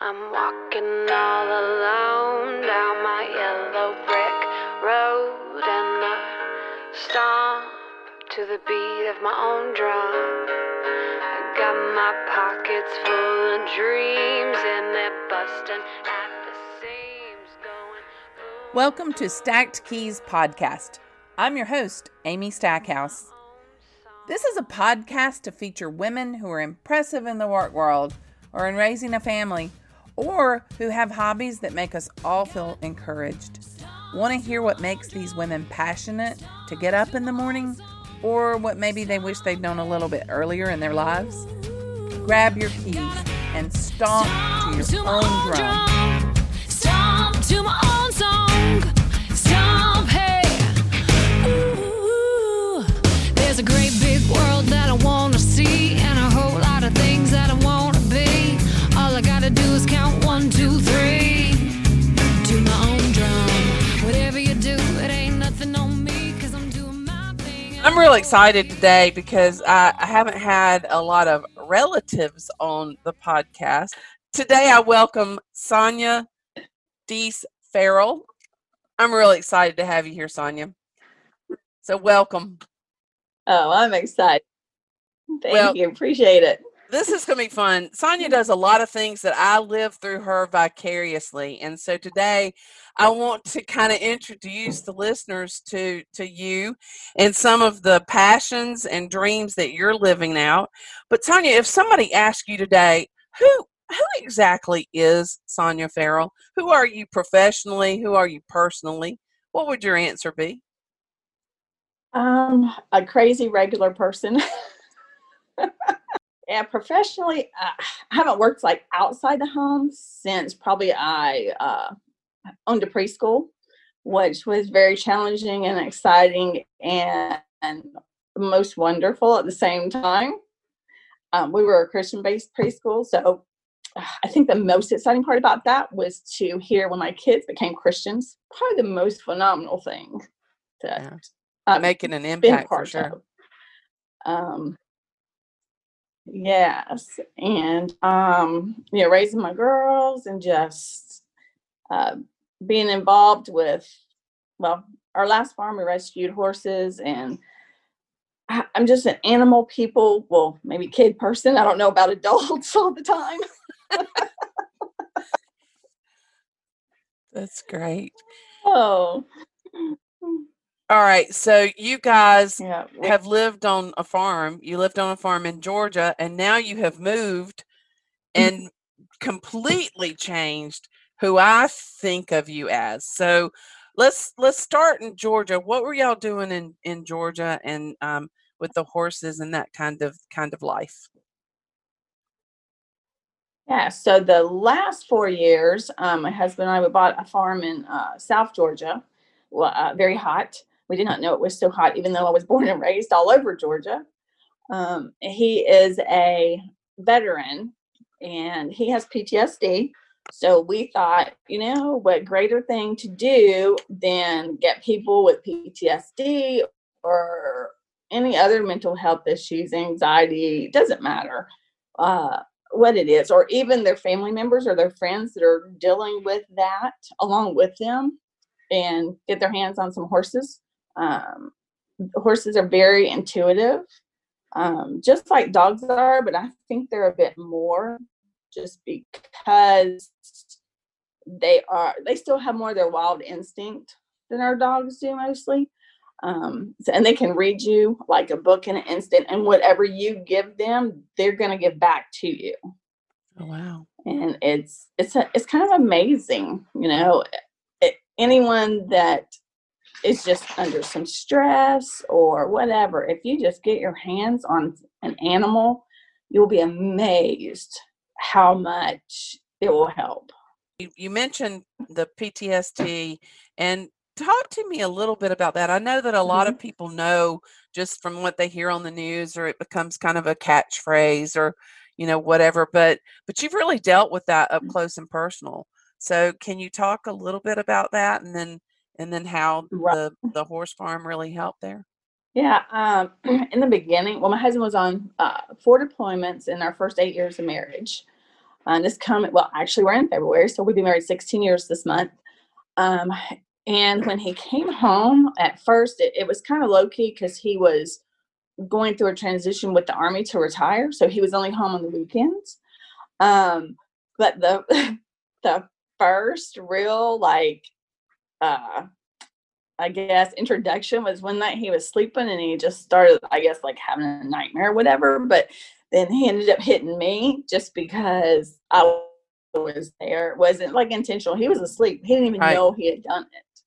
I'm walking all alone down my yellow brick road and I stomp to the beat of my own drum. I got my pockets full of dreams and they're busting at the seams going. Welcome to Stacked Keys Podcast. I'm your host, Amy Stackhouse. This is a podcast to feature women who are impressive in the work world or in raising a family or who have hobbies that make us all feel encouraged. Want to hear what makes these women passionate to get up in the morning or what maybe they wish they'd known a little bit earlier in their lives? Grab your keys and stomp to your own drum. Gotta do is count one, two, three. To my own drum. Whatever you do, it ain't nothing on me, cause I'm doing my thing. I'm real excited today because I, I haven't had a lot of relatives on the podcast. Today, I welcome Sonya Deese Farrell. I'm really excited to have you here, Sonya. So, welcome. Oh, I'm excited. Thank Well- you. Appreciate it. This is going to be fun. Sonya does a lot of things that I live through her vicariously. And so today I want to kind of introduce the listeners to to you and some of the passions and dreams that you're living out. But Sonya, if somebody asked you today, who who exactly is Sonya Farrell? Who are you professionally? Who are you personally? What would your answer be? Um, a crazy regular person. yeah, professionally, uh, I haven't worked like outside the home since probably I uh, owned a preschool, which was very challenging and exciting and, and most wonderful at the same time. Um, we were a Christian-based preschool, so I think the most exciting part about that was to hear when my kids became Christians. Probably the most phenomenal thing to Yeah. uh, Making an impact for sure. Um, yes, and um, you know, raising my girls and just uh, being involved with, well, our last farm we rescued horses, and I, I'm just an animal people, well, maybe kid person. I don't know about adults all the time. That's great. Oh, All right. So you guys yeah, we- have lived on a farm. You lived on a farm in Georgia, and now you have moved and completely changed who I think of you as. So let's let's start in Georgia. What were y'all doing in in Georgia and um, with the horses and that kind of kind of life? Yeah, so the last four years, um, my husband and I we bought a farm in uh, South Georgia. Well, uh, very hot. We did not know it was so hot, even though I was born and raised all over Georgia. Um, he is a veteran, and he has PTSD. So we thought, you know, what greater thing to do than get people with PTSD or any other mental health issues, anxiety, doesn't matter. Uh, what it is, or even their family members or their friends that are dealing with that along with them, and get their hands on some horses. Um, horses are very intuitive, um, just like dogs are, but I think they're a bit more just because they are, they still have more of their wild instinct than our dogs do mostly. Um, so- and they can read you like a book in an instant, and whatever you give them, they're going to give back to you Oh wow. and it's it's a, it's kind of amazing you know it, anyone that is just under some stress or whatever if you just get your hands on an animal you'll be amazed how much it will help You, you mentioned the PTSD and talk to me a little bit about that. I know that a lot mm-hmm. of people know just from what they hear on the news or it becomes kind of a catchphrase or you know whatever but but you've really dealt with that up mm. close and personal. So can you talk a little bit about that and then and then how Right. the the horse farm really helped there? Yeah, um, in the beginning, well, my husband was on uh, four deployments in our first eight years of marriage. uh, this coming well actually we're in february so we've been married 16 years this month um, and when he came home at first it, it was kind of low-key because he was going through a transition with the army to retire so he was only home on the weekends um, but the the first real like uh I guess introduction was one night he was sleeping and he just started, I guess, like having a nightmare or whatever. But then he ended up hitting me just because I was there. It wasn't like intentional. He was asleep. He didn't even Right. know he had done it.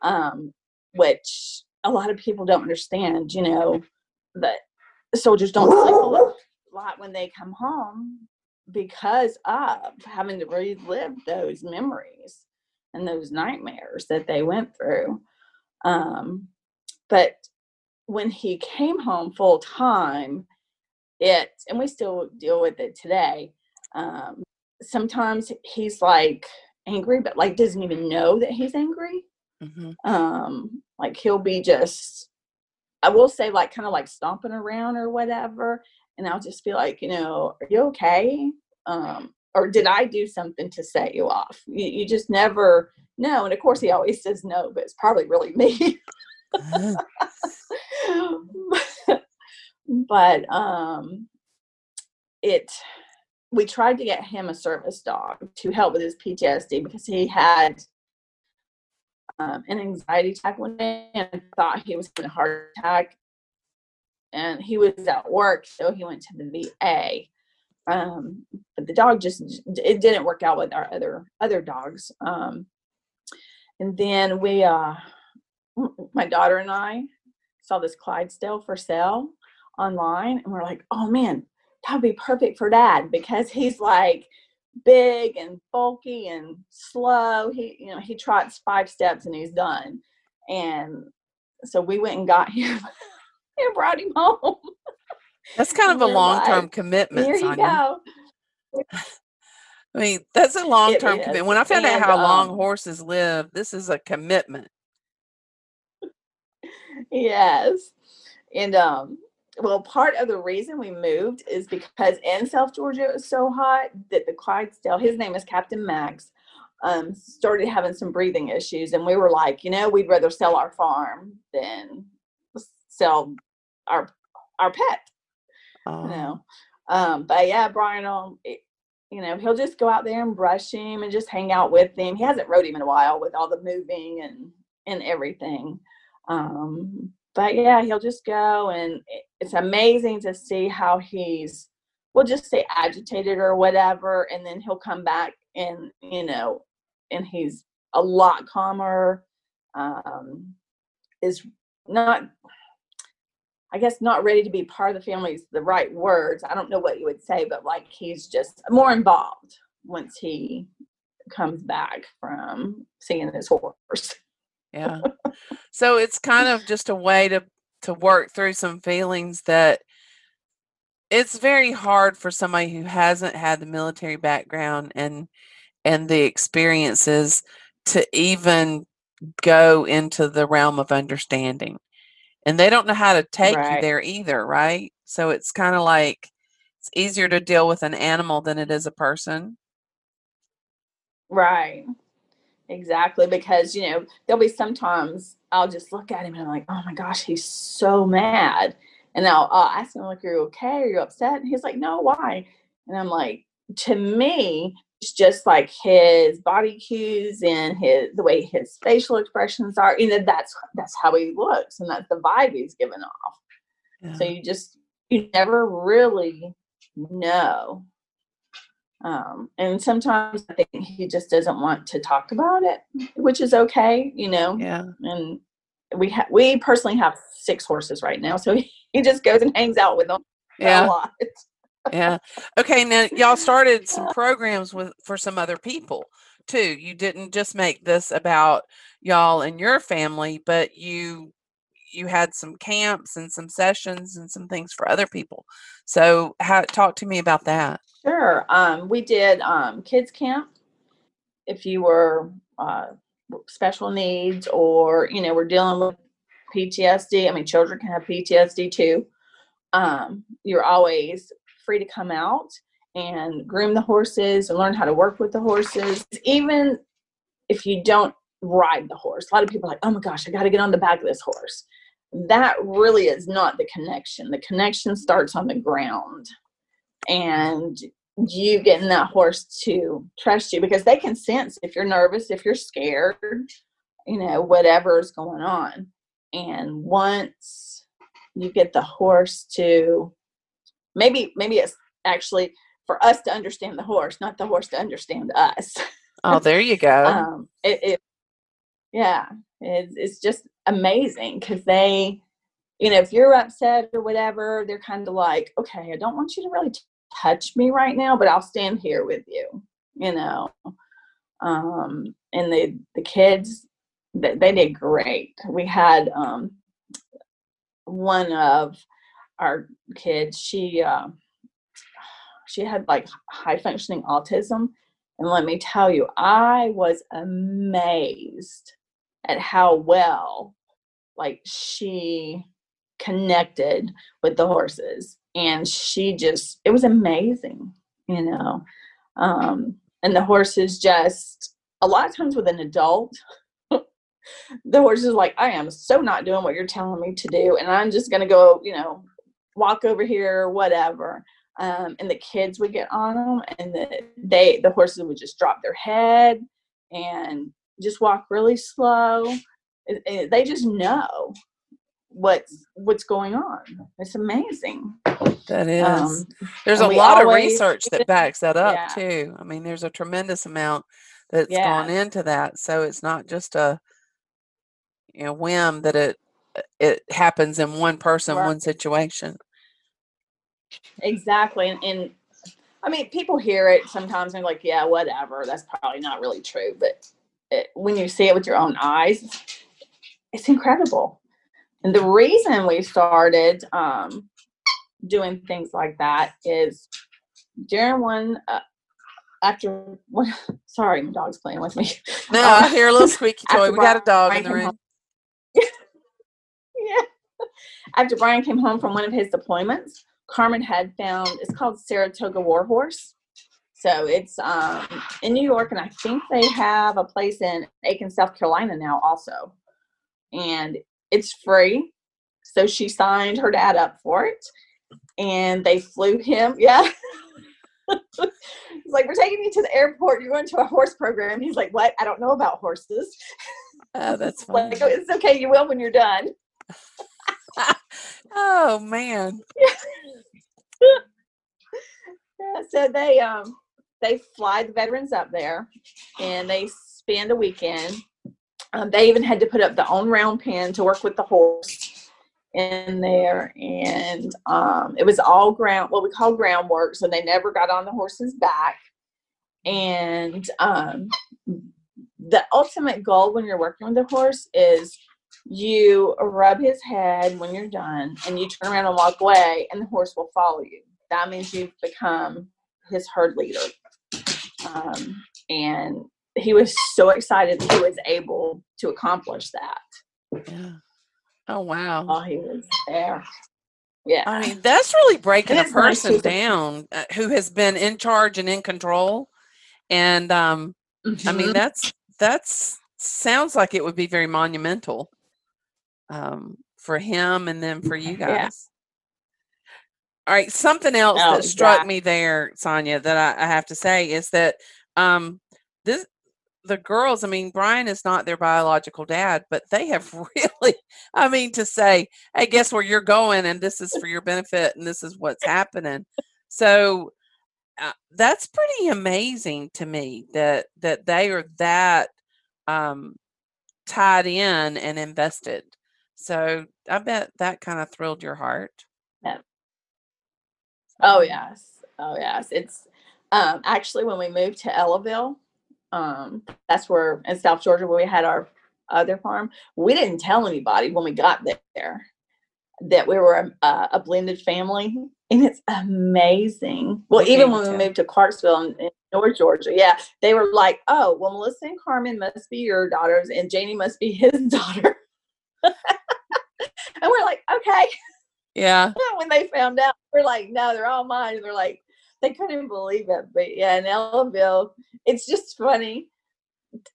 Um, which a lot of people don't understand, you know, that soldiers don't sleep a lot- lot when they come home because of having to relive those memories and those nightmares that they went through. Um, but when he came home full time, it and we still deal with it today. Um, sometimes he's like angry, but like doesn't even know that he's angry. hmm Um, like he'll be just, I will say, like kind of like stomping around or whatever, and I'll just be like, you know, are you okay? Um, or did I do something to set you off? You, you just never know. And of course, he always says no, but it's probably really me. but um it we tried to get him a service dog to help with his PTSD because he had um, an anxiety attack one day and thought he was having a heart attack. And he was at work, so he went to the VA. Um, but the dog just it didn't work out with our other other dogs. Um, and then we, uh, my daughter and I, saw this Clydesdale for sale online, and we're like, oh man, that would be perfect for dad because he's like big and bulky and slow. He, you know, he trots five steps and he's done. And so we went and got him and brought him home. That's kind of a long term commitment, Here you Sonya. go. I mean, that's a long term commitment. When I found out and, how long um, horses live, this is a commitment. yes. And um well part of the reason we moved is because in South Georgia it was so hot that the Clydesdale, his name is Captain Max, um, started having some breathing issues and we were like, you know, we'd rather sell our farm than sell our our pet, Oh, you know. Um, but yeah, Brian um, it- you know, he'll just go out there and brush him and just hang out with him. He hasn't rode him in a while with all the moving and and everything. Um, but yeah, he'll just go and it- it's amazing to see how he's we'll just say agitated or whatever, and then he'll come back and you know, and he's a lot calmer. Um, is not I guess not ready to be part of the family is the right words. I don't know what you would say, but like he's just more involved once he comes back from seeing his horse. yeah. so it's kind of just a way to to work through some feelings that it's very hard for somebody who hasn't had the military background and and the experiences to even go into the realm of understanding. And they don't know how to take you there either, right? So it's kind of like it's easier to deal with an animal than it is a person. Right. Exactly. Because, you know, there'll be sometimes I'll just look at him and I'm like, oh my gosh, he's so mad. And I'll, I'll ask him, like, are you okay? Are you upset? And he's like, no, why? And I'm like, to me, just like his body cues and his the way his facial expressions are. You know, that's that's how he looks and that's the vibe he's giving off. Yeah. So you just you never really know. Um, and sometimes I think he just doesn't want to talk about it, which is okay, you know. yeah. And we ha- we personally have six horses right now, so he just goes and hangs out with them a Yeah. lot. Yeah. Okay. Now y'all started some programs with for some other people too. You didn't just make this about y'all and your family, but you you had some camps and some sessions and some things for other people. So how talk to me about that. Sure. Um, we did um, kids camp. If you were uh, special needs or you know we're dealing with PTSD, I mean children can have PTSD too. Um, you're always free to come out, and groom the horses and learn how to work with the horses. Even if you don't ride the horse, a lot of people are like, oh my gosh, I got to get on the back of this horse. That really is not the connection. The connection starts on the ground. And you getting that horse to trust you because they can sense if you're nervous, if you're scared, you know, whatever is going on. And once you get the horse to maybe maybe it's actually for us to understand the horse, not the horse to understand us. Oh, there you go. um, it, it yeah, it's it's just amazing because they, you know, if you're upset or whatever, they're kind of like, okay, I don't want you to really touch me right now, but I'll stand here with you, you know. Um, and the the kids, they, they did great. We had um, one of our kids. She uh, she had like high functioning autism, and let me tell you, I was amazed at how well like she connected with the horses and she just it was amazing you know um and the horses just a lot of times with an adult the horse is like i am so not doing what you're telling me to do and i'm just going to go you know walk over here or whatever um, and the kids would get on them and the, they the horses would just drop their head and just walk really slow It- it- they just know what's what's going on it's amazing That is. um, there's a lot of research that backs that up Yeah. too. I mean, there's a tremendous amount that's gone into that. So it's not just a you know whim that it it happens in one person, Right. one situation. exactly and, and i mean people hear it sometimes and like yeah whatever that's probably not really true but it, when you see it with your own eyes it's incredible and the reason we started um, doing things like that is during one uh, after one sorry my dog's playing with me No, Um, I hear a little squeaky toy. We got a dog in the room. yeah. After Brian came home from one of his deployments, Carmen had found it's called Saratoga Warhorse. So it's um, in New York, and I think they have a place in Aiken, South Carolina now also. And it's free. So she signed her dad up for it. And they flew him. Yeah. He's like, We're taking you to the airport. You're going to a horse program. He's like, What? I don't know about horses. Oh, that's funny. Like, it's okay. You will when you're done. oh man. So they um they fly the veterans up there and they spend a weekend. Um, they even had to put up their own round pen to work with the horse in there and um, it was all ground what we call groundwork so they never got on the horse's back and um, the ultimate goal when you're working with the horse is you rub his head when you're done and you turn around and walk away and the horse will follow you that means you've become his herd leader um, and he was so excited that he was able to accomplish that Yeah. Oh wow. while he was there yeah I mean, that's really breaking a it's nice person down uh, who has been in charge and in control. And um, I mean, Mhm. that's that's sounds like it would be very monumental um, for him and then for you Yeah. guys. All right, something else Oh, that struck yeah. me there, Sonya, that I, I have to say is that um, this the girls. I mean, Brian is not their biological dad, but they have really. I mean, to say, "Hey, guess where you're going, and this is for your benefit, and this is what's happening." So uh, that's pretty amazing to me that that they are that um, tied in and invested. So I bet that kind of thrilled your heart. Yeah. Oh yes, oh yes. It's um, actually when we moved to Ellaville, um, that's where in South Georgia where we had our other farm. We didn't tell anybody when we got there that we were a, a blended family, and it's amazing. Well, even when we moved to Clarksville in, in North Georgia, yeah, they were like, "Oh, well, Melissa and Carmen must be your daughters, and Janie must be his daughter." and we're like, "Okay." Yeah. when they found out, we're like, no, they're all mine. They're like, they couldn't believe it. But yeah, in Ellaville, it's just funny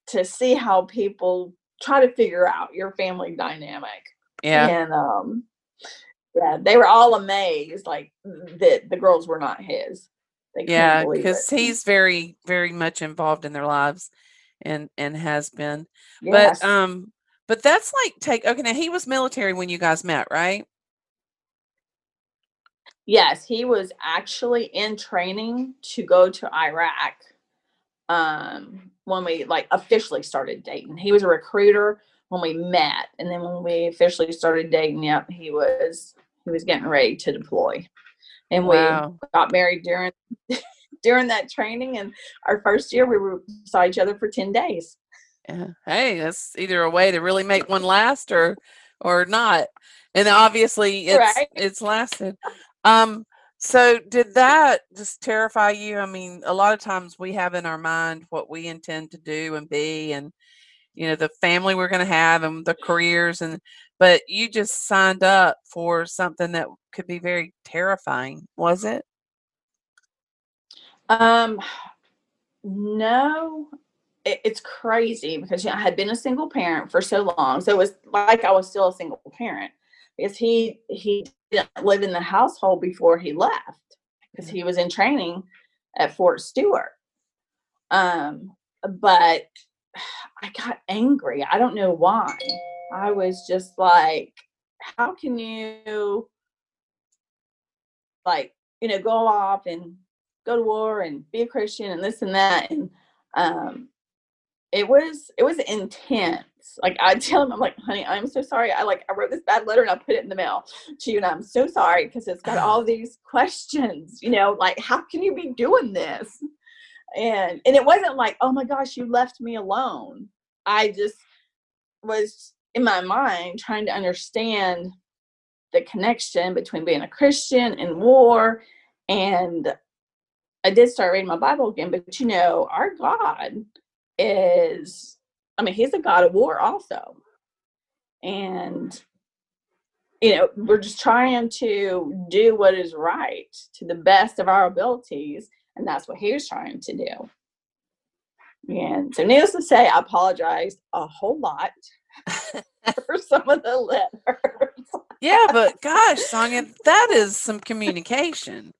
to see how people try to figure out your family dynamic. Yeah. And um yeah, they were all amazed like that the girls were not his. They Yeah, because he's very, very much involved in their lives and and has been. Yes. But um but that's like take okay, now he was military when you guys met, right? Yes, he was actually in training to go to Iraq um, when we like officially started dating. He was a recruiter when we met, and then when we officially started dating, yep, he was he was getting ready to deploy, and Wow. we got married during during that training. And our first year, we were saw each other for ten days. Yeah. Hey, that's either a way to really make one last or or not. And obviously it's Right. it's lasted. Um so did that just terrify you? I mean, a lot of times we have in our mind what we intend to do and be and you know the family we're going to have and the careers and but you just signed up for something that could be very terrifying, was it? Um, no, it, it's crazy because you know, I had been a single parent for so long, so it was like I was still a single parent because he he didn't live in the household before he left because he was in training at Fort Stewart. Um, but I got angry. I don't know why. I was just like, how can you like you know go off and go to war and be a christian and this and that and um it was it was intense. Like i tell him i'm like honey i'm so sorry. I like i wrote this bad letter and i put it in the mail to you and i'm so sorry because it's got all these questions you know like how can you be doing this? And and it wasn't like oh my gosh you left me alone. I just was in my mind trying to understand the connection between being a Christian and war. And I did start reading my Bible again, but you know, our God is, I mean, He's a God of war also. And, you know, we're just trying to do what is right to the best of our abilities. And that's what He was trying to do. And so, needless to say, I apologized a whole lot for some of the letters. Yeah, but gosh, Sonya, that is some communication.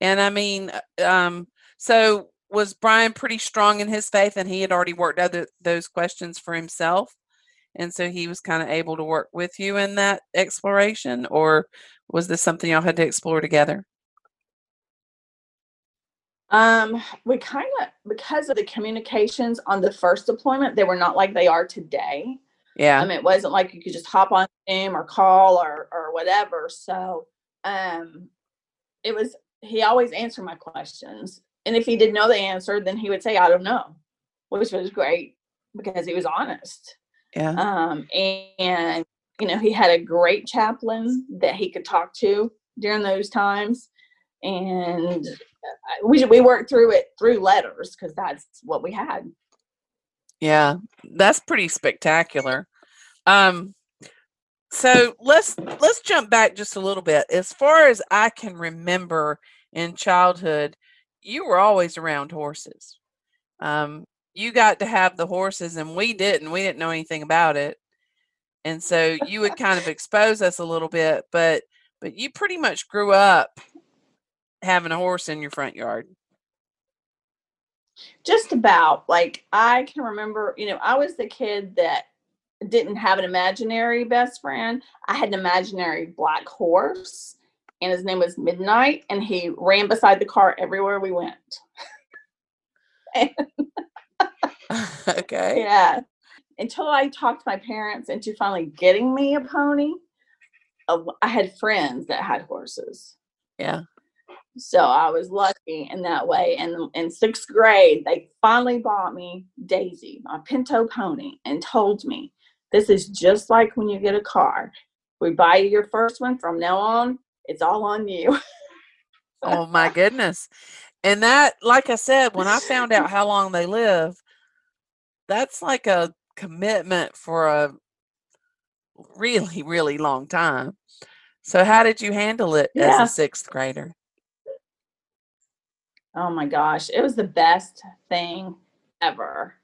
And I mean, uh, um, so was Brian pretty strong in his faith and he had already worked out those questions for himself? And so he was kind of able to work with you in that exploration, or was this something y'all had to explore together? Um, we kind of because of the communications on the first deployment, they were not like they are today. Yeah. Um, it wasn't like you could just hop on Zoom or call or or whatever. So, um, it was he always answered my questions, and if he didn't know the answer, then he would say, "I don't know," which was great because he was honest. yeah. Um, and, and you know, he had a great chaplain that he could talk to during those times, and uh, we we worked through it through letters because that's what we had. Yeah, that's pretty spectacular. Um, so let's let's jump back just a little bit. As far as I can remember in childhood, you were always around horses. Um, you got to have the horses, and we didn't. We didn't know anything about it, and so you would kind of expose us a little bit. But but you pretty much grew up having a horse in your front yard. Just about like I can remember, you know, I was the kid that didn't have an imaginary best friend. I had an imaginary black horse, and his name was Midnight, and he ran beside the car everywhere we went. okay. Yeah. Until I talked my parents into finally getting me a pony, uh, I had friends that had horses. Yeah. So I was lucky in that way. And in sixth grade, they finally bought me Daisy, my pinto pony, and told me this is just like when you get a car. We buy you your first one. From now on, it's all on you. Oh my goodness. And that, like I said, when I found out how long they live, that's like a commitment for a really, really long time. So, how did you handle it as a sixth grader? Oh my gosh, it was the best thing ever.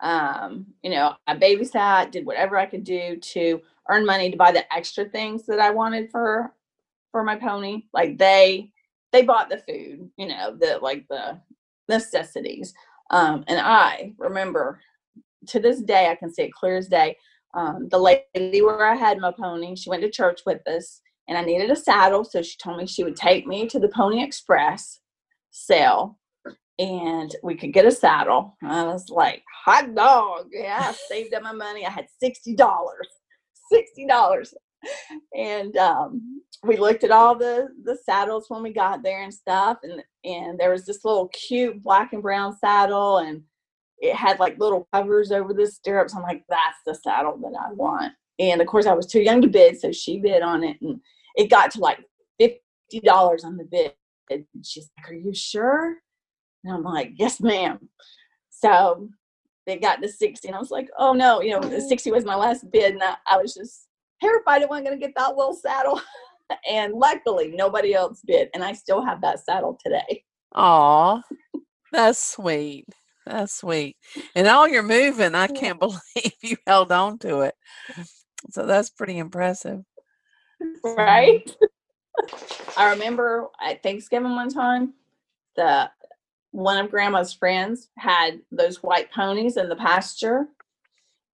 Um, you know, I babysat, did whatever I could do to earn money to buy the extra things that I wanted for for my pony. Like they they bought the food, you know, the like the necessities. Um, and I remember to this day, I can see it clear as day. Um, the lady where I had my pony, she went to church with us, and I needed a saddle, so she told me she would take me to the Pony Express sale, and we could get a saddle. I was like, hot dog! Yeah, I saved up my money. I had sixty dollars, sixty dollars, and um, we looked at all the the saddles when we got there and stuff, and and there was this little cute black and brown saddle, and it had like little covers over the stirrups. I'm like, that's the saddle that I want. And of course, I was too young to bid, so she bid on it, and it got to like fifty dollars on the bid. And she's like, "Are you sure?" And I'm like, "Yes, ma'am." So they got to sixty, and I was like, "Oh no!" You know, sixty was my last bid, and I, I was just terrified I wasn't going to get that little saddle. and luckily, nobody else did. and I still have that saddle today. Aw, that's sweet. That's sweet. And all you're moving, I can't believe you held on to it. So that's pretty impressive. right? I remember at Thanksgiving one time, the one of grandma's friends had those white ponies in the pasture,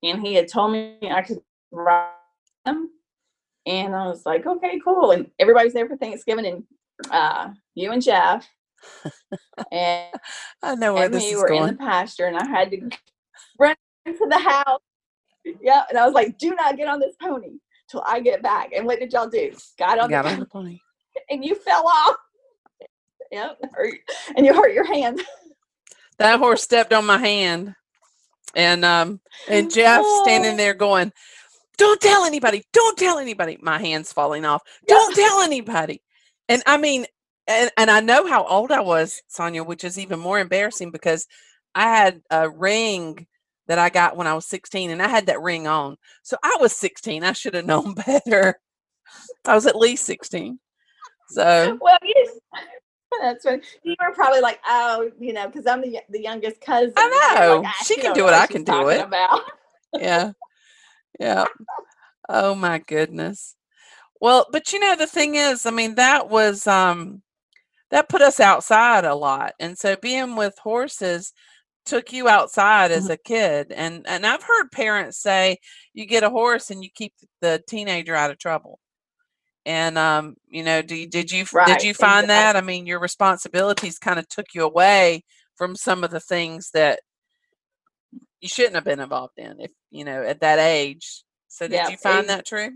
and he had told me I could ride them. And I was like, okay, cool. And everybody's there for Thanksgiving, and uh, you and Jeff and, I know where and this me is were in the pasture, and I had to run to the house. Yeah, and I was like, do not get on this pony till I get back. And what did y'all do? Got on Got the on the pony. and you fell off. Yep. And you hurt your hand. That horse stepped on my hand. And um and Jeff standing Oh. there going, Don't tell anybody, don't tell anybody. My hand's falling off. Don't tell anybody. And I mean, and, and I know how old I was, Sonya, which is even more embarrassing because I had a ring that I got when I was 16 and I had that ring on. So I was 16. I should have known better. I was at least 16. So Well, yes. That's right. You were probably like, oh, you know, because I'm the the youngest cousin. I know. like, "Ah, She can do it. I can do it." About. yeah. Yeah. Oh my goodness. Well, but you know the thing is, I mean that was um that put us outside a lot. And so being with horses took you outside as Mhm. a kid. And and I've heard parents say you get a horse and you keep the teenager out of trouble. And um you know, do did you did you find that? I mean, your responsibilities kind of took you away from some of the things that you shouldn't have been involved in if you know at that age. So did Yeah, you find that true?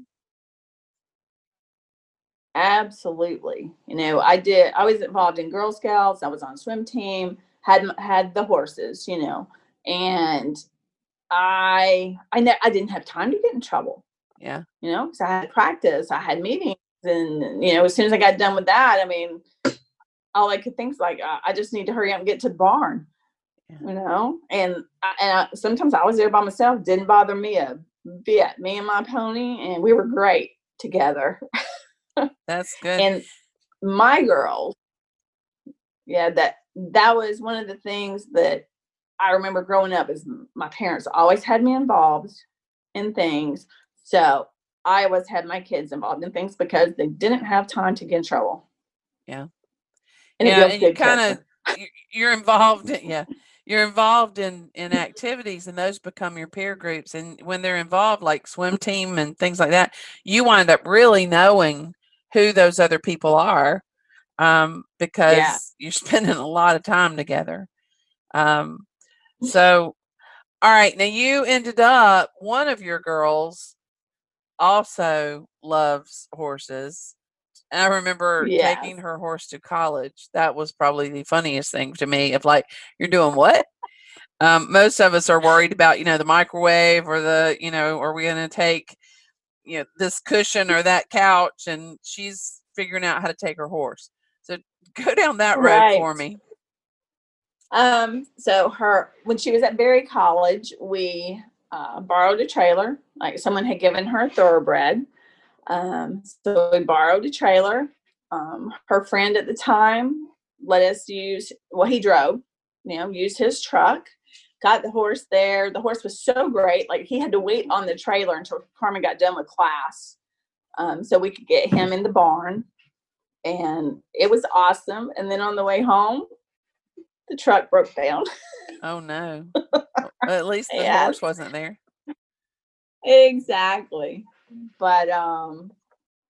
Absolutely. You know, I did. I was involved in Girl Scouts. I was on swim team. Had had the horses. You know, and I I ne- I didn't have time to get in trouble. Yeah. You know, because I had practice. I had meetings, and you know, as soon as I got done with that, I mean, all I could think is like, I just need to hurry up and get to the barn. Yeah. You know, and I, and I, sometimes I was there by myself. Didn't bother me a bit. Me and my pony, and we were great together. That's good. and my girls yeah that that was one of the things that i remember growing up is my parents always had me involved in things so i always had my kids involved in things because they didn't have time to get in trouble Yeah. and yeah, and you kind of you're involved in yeah you're involved in in activities and those become your peer groups. And when they're involved like swim team and things like that you wind up really knowing who those other people are um because you're spending a lot of time together. Um so all right now you ended up one of your girls also loves horses I remember Yes. taking her horse to college. That was probably the funniest thing to me of like, you're doing what? Um, most of us are worried about, you know, the microwave or the, you know, are we going to take, you know, this cushion or that couch? And she's figuring out how to take her horse. So go down that road for me. Um, so her when she was at Berry College, we uh, borrowed a trailer. Like someone had given her a thoroughbred. Um, so we borrowed a trailer. Um, her friend at the time let us use well he drove you know used his truck got the horse there the horse was so great like he had to wait on the trailer until carmen got done with class um, so we could get him in the barn and it was awesome and then on the way home the truck broke down Oh no. Well, At least the Yes. horse wasn't there. exactly but um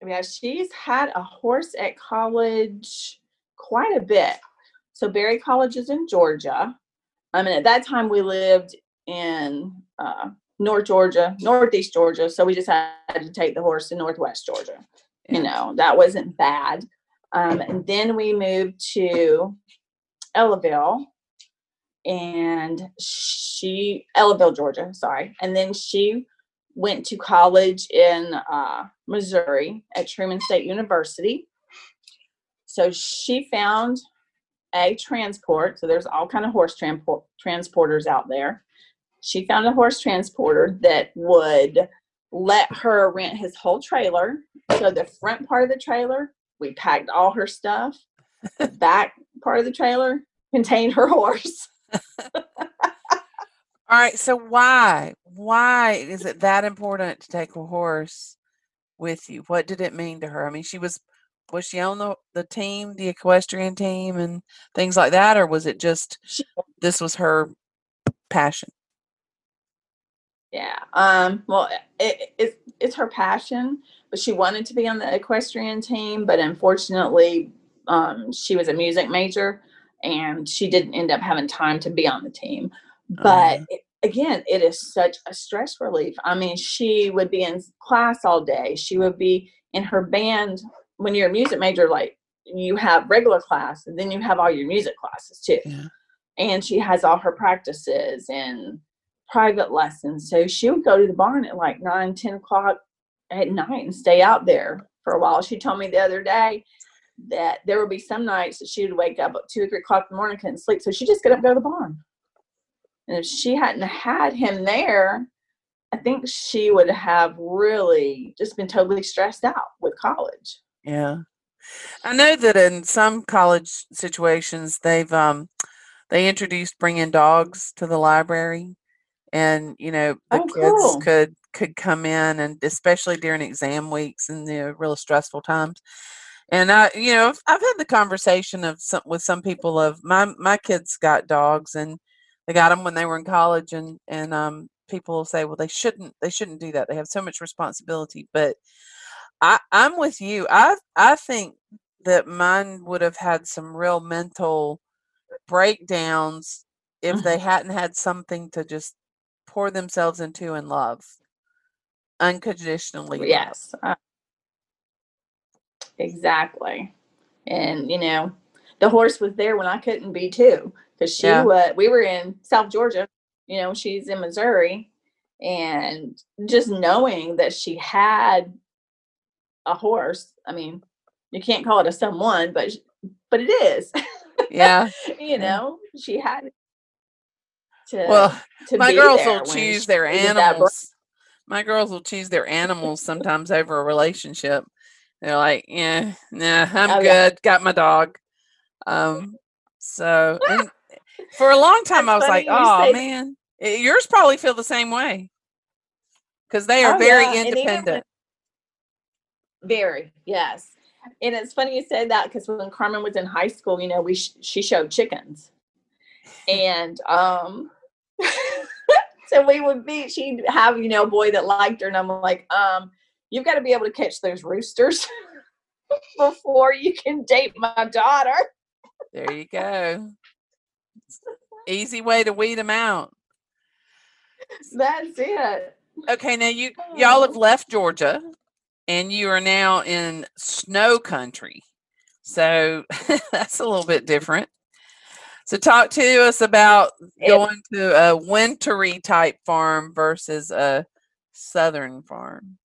yeah she's had a horse at college quite a bit. So berry college is in georgia. I mean at that time we lived in uh north georgia northeast georgia so we just had to take the horse to northwest georgia you know that wasn't bad. Um and then we moved to ellaville and she ellaville georgia sorry and then she went to college in uh, Missouri at Truman State University. So she found a transport. So there's all kind of horse transport transporters out there. She found a horse transporter that would let her rent his whole trailer. So the front part of the trailer, we packed all her stuff. The back part of the trailer contained her horse. All right. So why? Why is it that important to take a horse with you? What did it mean to her? I mean, she was was she on the the team, the equestrian team, and things like that, or was it just She- this was her passion? Yeah. Um, well, it, it's it's her passion, but she wanted to be on the equestrian team, but unfortunately, um, she was a music major, and she didn't end up having time to be on the team. But Uh, it, again, it is such a stress relief. I mean, she would be in class all day. She would be in her band. When you're a music major, like you have regular class, and then you have all your music classes too. Yeah. And she has all her practices and private lessons. So she would go to the barn at like nine, 10 o'clock at night and stay out there for a while. She told me the other day that there would be some nights that she would wake up at two or three o'clock in the morning, couldn't sleep. So she just get up go to the barn. And if she hadn't had him there, I think she would have really just been totally stressed out with college. Yeah. I know that in some college situations they've um they introduced bringing dogs to the library and you know the Oh, kids cool. could could come in and especially during exam weeks and the real stressful times. And I you know I've, I've had the conversation of some with some people of my my kids got dogs and they got them when they were in college and and um people will say well they shouldn't they shouldn't do that they have so much responsibility but I, I'm with you. I I think that mine would have had some real mental breakdowns if they hadn't had something to just pour themselves into and love unconditionally. love. Yes. uh, exactly. And, you know, the horse was there when I couldn't be too. Because she Yeah. was, we were in South Georgia, you know, she's in Missouri. And just knowing that she had a horse, I mean, you can't call it a someone, but but it is. Yeah. you know, she had to Well, to my girls will choose their needed that break. animals. My girls will choose their animals sometimes over a relationship. They're like, yeah, nah, I'm Oh, yeah. good. Got my dog. Um, so for a long time I was like, oh say that." man, yours probably feel the same way because they are Oh, very yeah, and even when- independent. Very, yes. And it's funny you said that because when Carmen was in high school, you know, we sh- she showed chickens, and um, so we would be. She'd have you know a boy that liked her, and I'm like, um, you've got to be able to catch those roosters before you can date my daughter. There you go. Easy way to weed them out. That's it. Okay, now you y'all have Oh. left Georgia and you are now in snow country. So that's a little bit different. So talk to us about going to a wintry type farm versus a southern farm.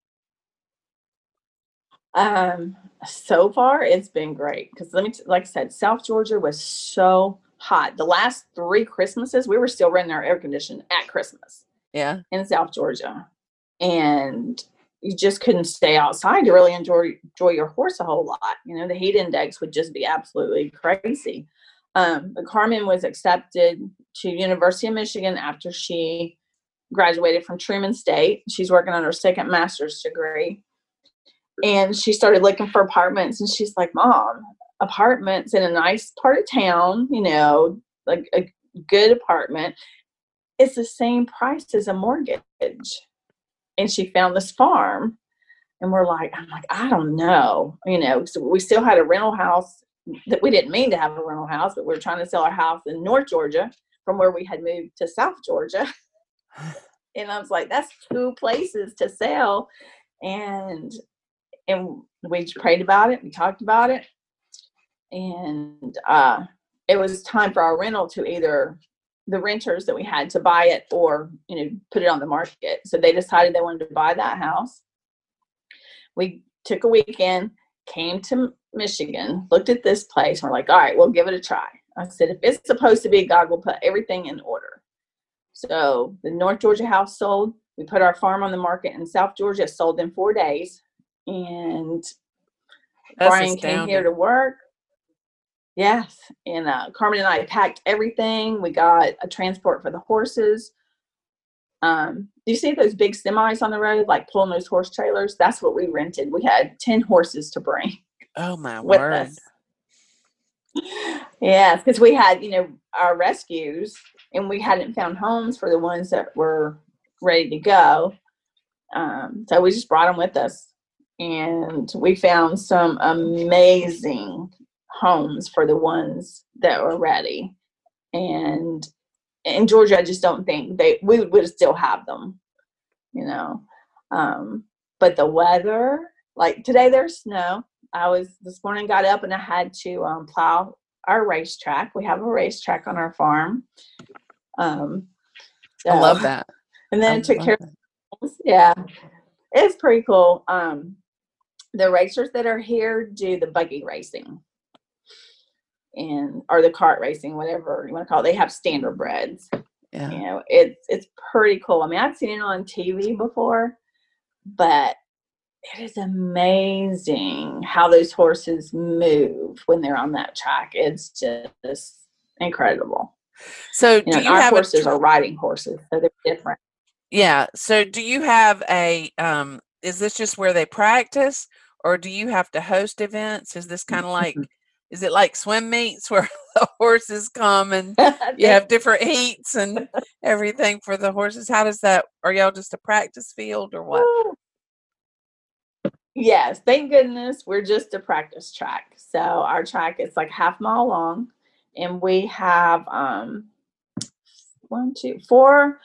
Um, so far it's been great because let me, t- like I said, South Georgia was so hot. The last three Christmases, we were still running our air conditioning at Christmas Yeah. in South Georgia, and you just couldn't stay outside to really enjoy enjoy your horse a whole lot. You know, the heat index would just be absolutely crazy. Um, but Carmen was accepted to University of Michigan after she graduated from Truman State. She's working on her second master's degree. And she started looking for apartments and she's like, Mom, apartments in a nice part of town, you know, like a good apartment, it's the same price as a mortgage. And she found this farm. And we're like, I'm like, I don't know. You know, so we still had a rental house that we didn't mean to have a rental house, but we are trying to sell our house in North Georgia from where we had moved to South Georgia. and I was like, that's two places to sell. And and we just prayed about it, we talked about it, and uh, it was time for our rental to either the renters that we had to buy it or you know put it on the market. So they decided they wanted to buy that house. We took a weekend, came to Michigan, looked at this place, and we're like, all right, we'll give it a try. I said, if it's supposed to be God, we'll put everything in order. So the North Georgia house sold. We put our farm on the market in South Georgia, sold in four days. And That's Brian astounding. came here to work. Yes. And uh, Carmen and I packed everything. We got a transport for the horses. Um, do you see those big semis on the road, like pulling those horse trailers? That's what we rented. We had 10 horses to bring. Oh, my word. Us. Yes, because we had, you know, our rescues and we hadn't found homes for the ones that were ready to go. Um, so we just brought them with us. And we found some amazing homes for the ones that were ready. And in Georgia, I just don't think they we would still have them, you know. Um, but the weather, like today, there's snow. I was this morning got up and I had to um, plow our racetrack. We have a racetrack on our farm. Um, so, I love that. And then I took care. Of, yeah, it's pretty cool. Um, the racers that are here do the buggy racing and or the cart racing, whatever you want to call it. They have standard standardbreds. Yeah. You know, it's it's pretty cool. I mean, I've seen it on TV before, but it is amazing how those horses move when they're on that track. It's just incredible. So, you know, you our horses are riding horses, so they're different. Yeah. So, do you have a? um Is this just where they practice, or do you have to host events? Is this kind of like? is it like swim meets where the horses come and you have different heats and everything for the horses? How does that? Are y'all just a practice field or what? Yes, thank goodness we're just a practice track. So our track is like half mile long, and we have um one, two, four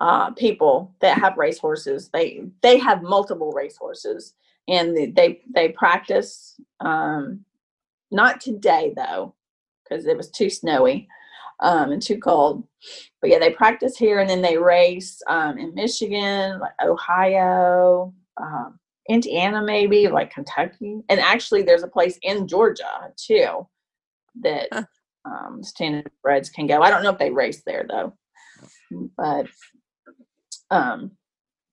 uh, people that have race horses. They they have multiple race horses, and they they practice. Um, not today though, because it was too snowy um, and too cold. But yeah, they practice here, and then they race um, in Michigan, like Ohio. Um, Indiana, maybe like Kentucky, and actually, there's a place in Georgia too that huh. um, standardbreds can go. I don't know if they race there though, but um,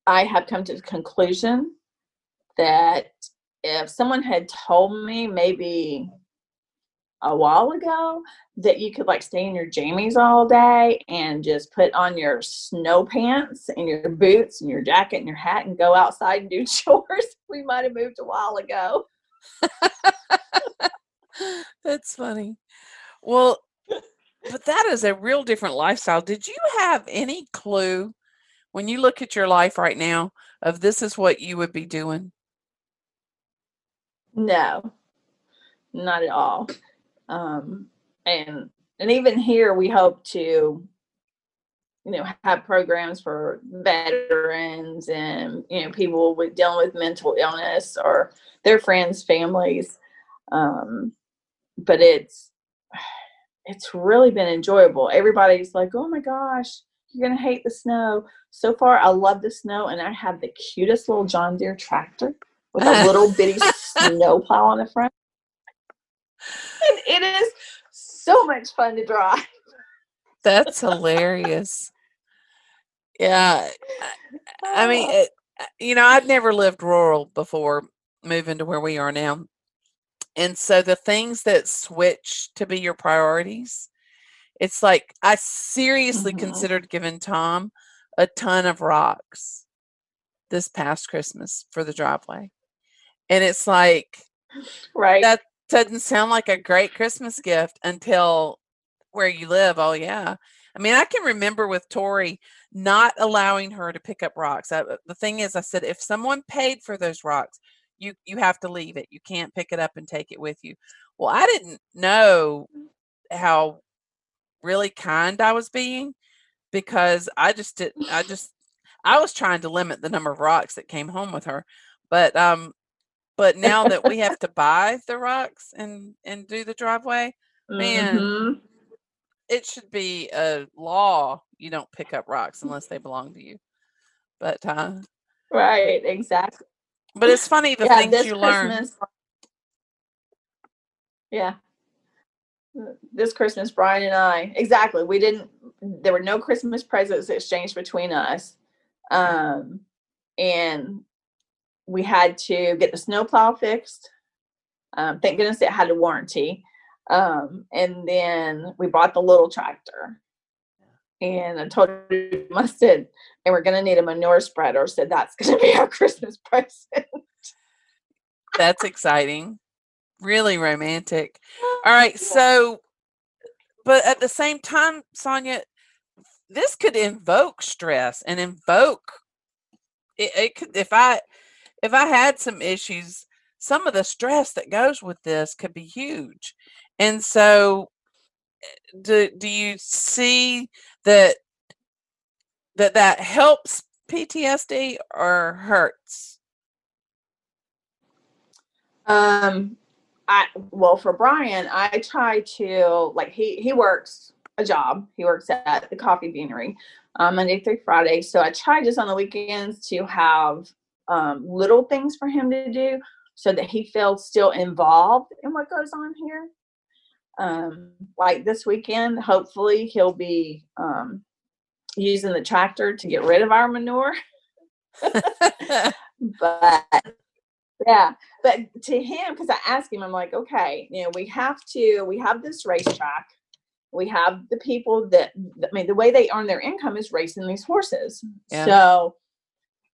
I have come to the conclusion that if someone had told me maybe a while ago that you could like stay in your jammies all day and just put on your snow pants and your boots and your jacket and your hat and go outside and do chores. We might have moved a while ago. That's funny. Well, but that is a real different lifestyle. Did you have any clue when you look at your life right now of this is what you would be doing? No, not at all. Um, and and even here we hope to you know have programs for veterans and you know people with dealing with mental illness or their friends families. Um, but it's it's really been enjoyable. Everybody's like oh my gosh you're gonna hate the snow. So far i love the snow and i have the cutest little john deere tractor with a little bitty snow plow on the front and it is so much fun to drive. That's hilarious. Yeah. I mean, it, uh, you know, I'd never lived rural before moving to where we are now. And so the things that switch to be your priorities, it's like I seriously Mhm. considered giving Tom a ton of rocks this past Christmas for the driveway. And it's like Right. that doesn't sound like a great Christmas gift until where you live. Oh yeah. I mean, I can remember with Tori not allowing her to pick up rocks. I, the thing is, I said if someone paid for those rocks, you you have to leave it. You can't pick it up and take it with you. Well, I didn't know how really kind I was being because I just didn't I just I was trying to limit the number of rocks that came home with her, but um, but now that we have to buy the rocks and and do the driveway, man. Mhm. it should be a law you don't pick up rocks unless they belong to you. But uh, Right. Exactly. but it's funny the yeah. things you learn. Christmas. Yeah. This Christmas, Brian and I exactly. We didn't. There were no Christmas presents exchanged between us, um, and we had to get the snowplow fixed. Um, thank goodness it had a warranty. Um, and then we bought the little tractor. And I told him, I said, and we're going to need a manure spreader. Said that's going to be our Christmas present. That's exciting. Really romantic. All right, so but at the same time, Sonya, this could invoke stress and invoke it, it could if I if I had some issues, some of the stress that goes with this could be huge. And so eh, do do you see that that that helps PTSD or hurts? Um, I well for Brian, I try to like he he works a job. He works at the coffee beanery um, Monday through Friday. So I try just on the weekends to have um, little things for him to do so that he feels still involved in what goes on here. Um, like this weekend, hopefully he'll be um, using the tractor to get rid of our manure. but yeah but to him because i asked him i'm like okay you know we have to we have this racetrack we have the people that i mean the way they earn their income is racing these horses Yeah. so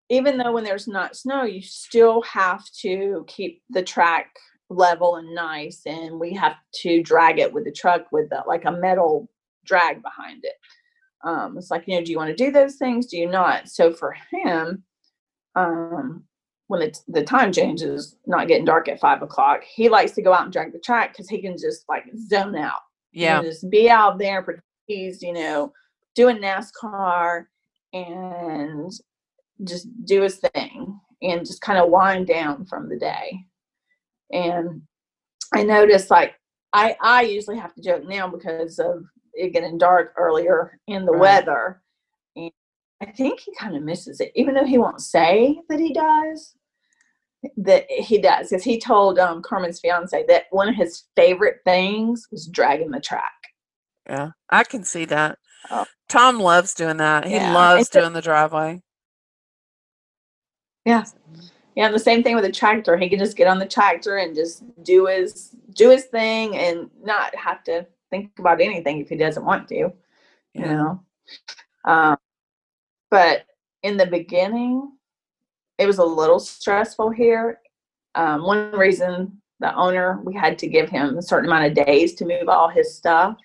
even though when there's not snow you still have to keep the track level and nice and we have to drag it with the truck with the, like a metal drag behind it um it's like you know do you want to do those things do you not so for him um when it's the time changes, not getting dark at five o'clock, he likes to go out and drag the track because he can just like zone out. Yeah. just be out there, he's, you know, doing NASCAR and just do his thing and just kind of wind down from the day. And I noticed like I I usually have to joke now because of it getting dark earlier in the Right. weather. And I think he kind of misses it, even though he won't say that he does. That he does, because he told um, Carmen's fiance that one of his favorite things was dragging the track. Yeah, I can see that. Oh. Tom loves doing that. He Yeah, loves doing the driveway. Yeah. Yeah, the same thing with the tractor. He can just get on the tractor and just do his do his thing and not have to think about anything if he doesn't want to. You Yeah. know. Um, but in the beginning, it was a little stressful here. Um, one reason the owner we had to give him a certain amount of days to move all his stuff,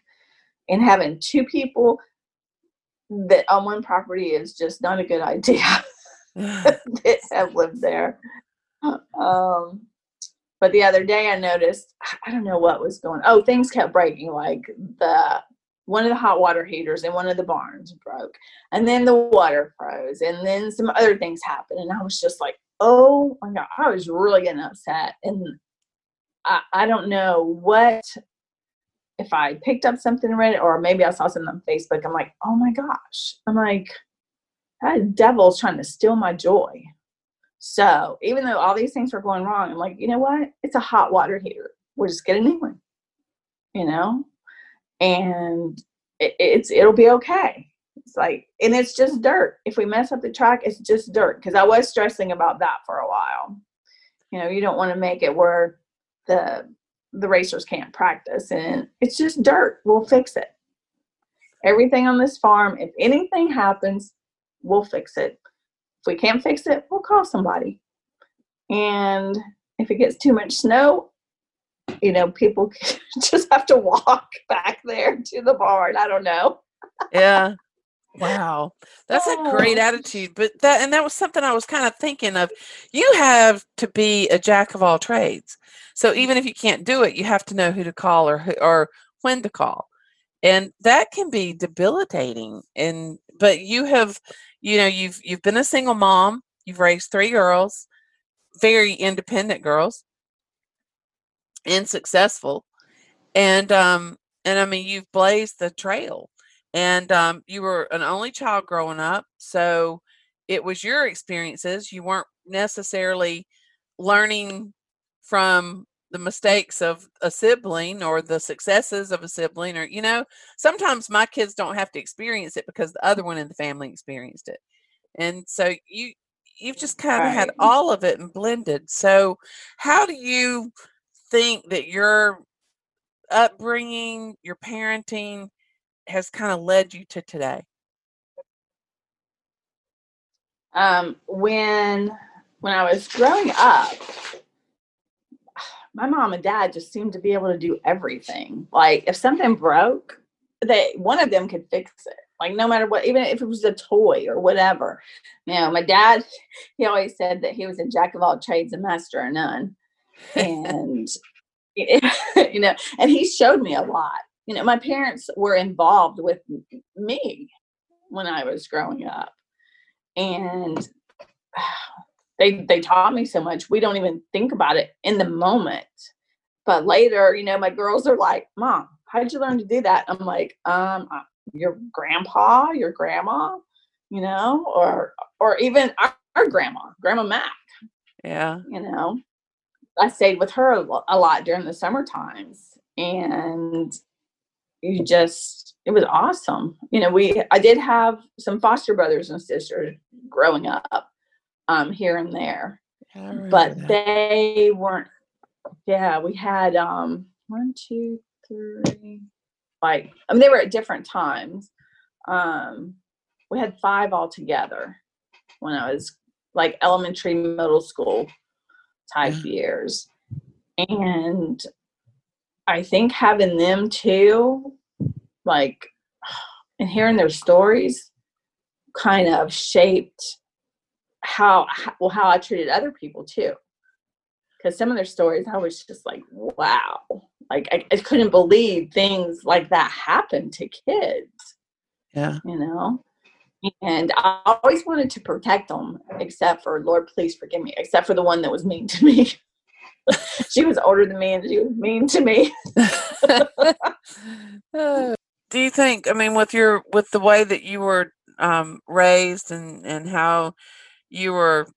and having two people that on one property is just not a good idea. that have lived there. Um, but the other day I noticed, I don't know what was going. Oh, things kept breaking. Like the one of the hot water heaters in one of the barns broke, and then the water froze, and then some other things happened, and I was just like, oh my god, I was really getting upset, and I, I don't know what if I picked up something and read it, or maybe I saw something on Facebook. I'm like, oh my gosh, I'm like that devil's trying to steal my joy. So even though all these things were going wrong, I'm like, you know what? It's a hot water heater. We'll just get a new one, you know, and it, it's it'll be okay. It's like, and it's just dirt. If we mess up the track, it's just dirt. Because I was stressing about that for a while. You know, you don't want to make it where the the racers can't practice, and it's just dirt. We'll fix it. Everything on this farm, if anything happens, we'll fix it. If we can't fix it, we'll call somebody. And if it gets too much snow, you know, people just have to walk back there to the barn. I don't know. yeah. Wow. That's a great Oh. attitude. But that and that was something I was kind of thinking of. You have to be a jack of all trades. So even if you can't do it, you have to know who to call or who, or when to call. And that can be debilitating. And but you have you know, you've you've been a single mom, you've raised three girls, very independent girls and successful. And um and I mean you've blazed the trail and um, you were an only child growing up so it was your experiences you weren't necessarily learning from the mistakes of a sibling or the successes of a sibling or you know sometimes my kids don't have to experience it because the other one in the family experienced it. And so you you've just kind of had all of it and blended. So how do you think that your upbringing your parenting has kind of led you to today? Um, when when I was growing up, my mom and dad just seemed to be able to do everything. Like if something broke, they one of them could fix it. Like no matter what, even if it was a toy or whatever. You know, my dad, he always said that he was a jack of all trades, a master of none. And you know, and he showed me a lot. You know, my parents were involved with me when I was growing up. And oh, they they taught me so much. We don't even think about it in the moment. But later, you know, my girls are like, "Mom, how did you learn to do that?" I'm like, "Um, your grandpa, your grandma, you know, or or even our, our grandma, Grandma Mac, yeah you know." I stayed with her a a lot during the summer times, and you just it was awesome. You know, we I did have some foster brothers and sisters growing up, um, here and there. But that. they weren't yeah we had um one two three like i mean they were at different times. Um we had five altogether when i was like elementary middle school type years. And i think having them too like and hearing their stories kind of shaped how how- well how I treated other people too. Because some of their stories, I was just like, wow, like I, I couldn't believe things like that happened to kids, yeah you know. And I always wanted to protect them, except for Lord, please forgive me, except for the one that was mean to me. she was older than me, and she was mean to me. Do you think i mean with your with the way that you were um, raised and and how you were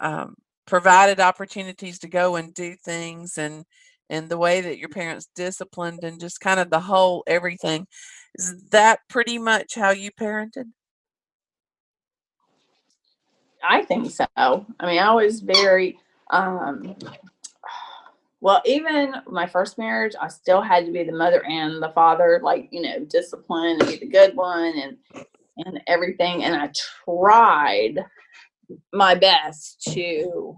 um, provided opportunities to go and do things and and the way that your parents disciplined and just kind of the whole everything is that pretty much how you parented I think so. I mean, I was very um well, even my first marriage, I still had to be the mother and the father, like, you know, discipline and be the good one and and everything. And I tried my best to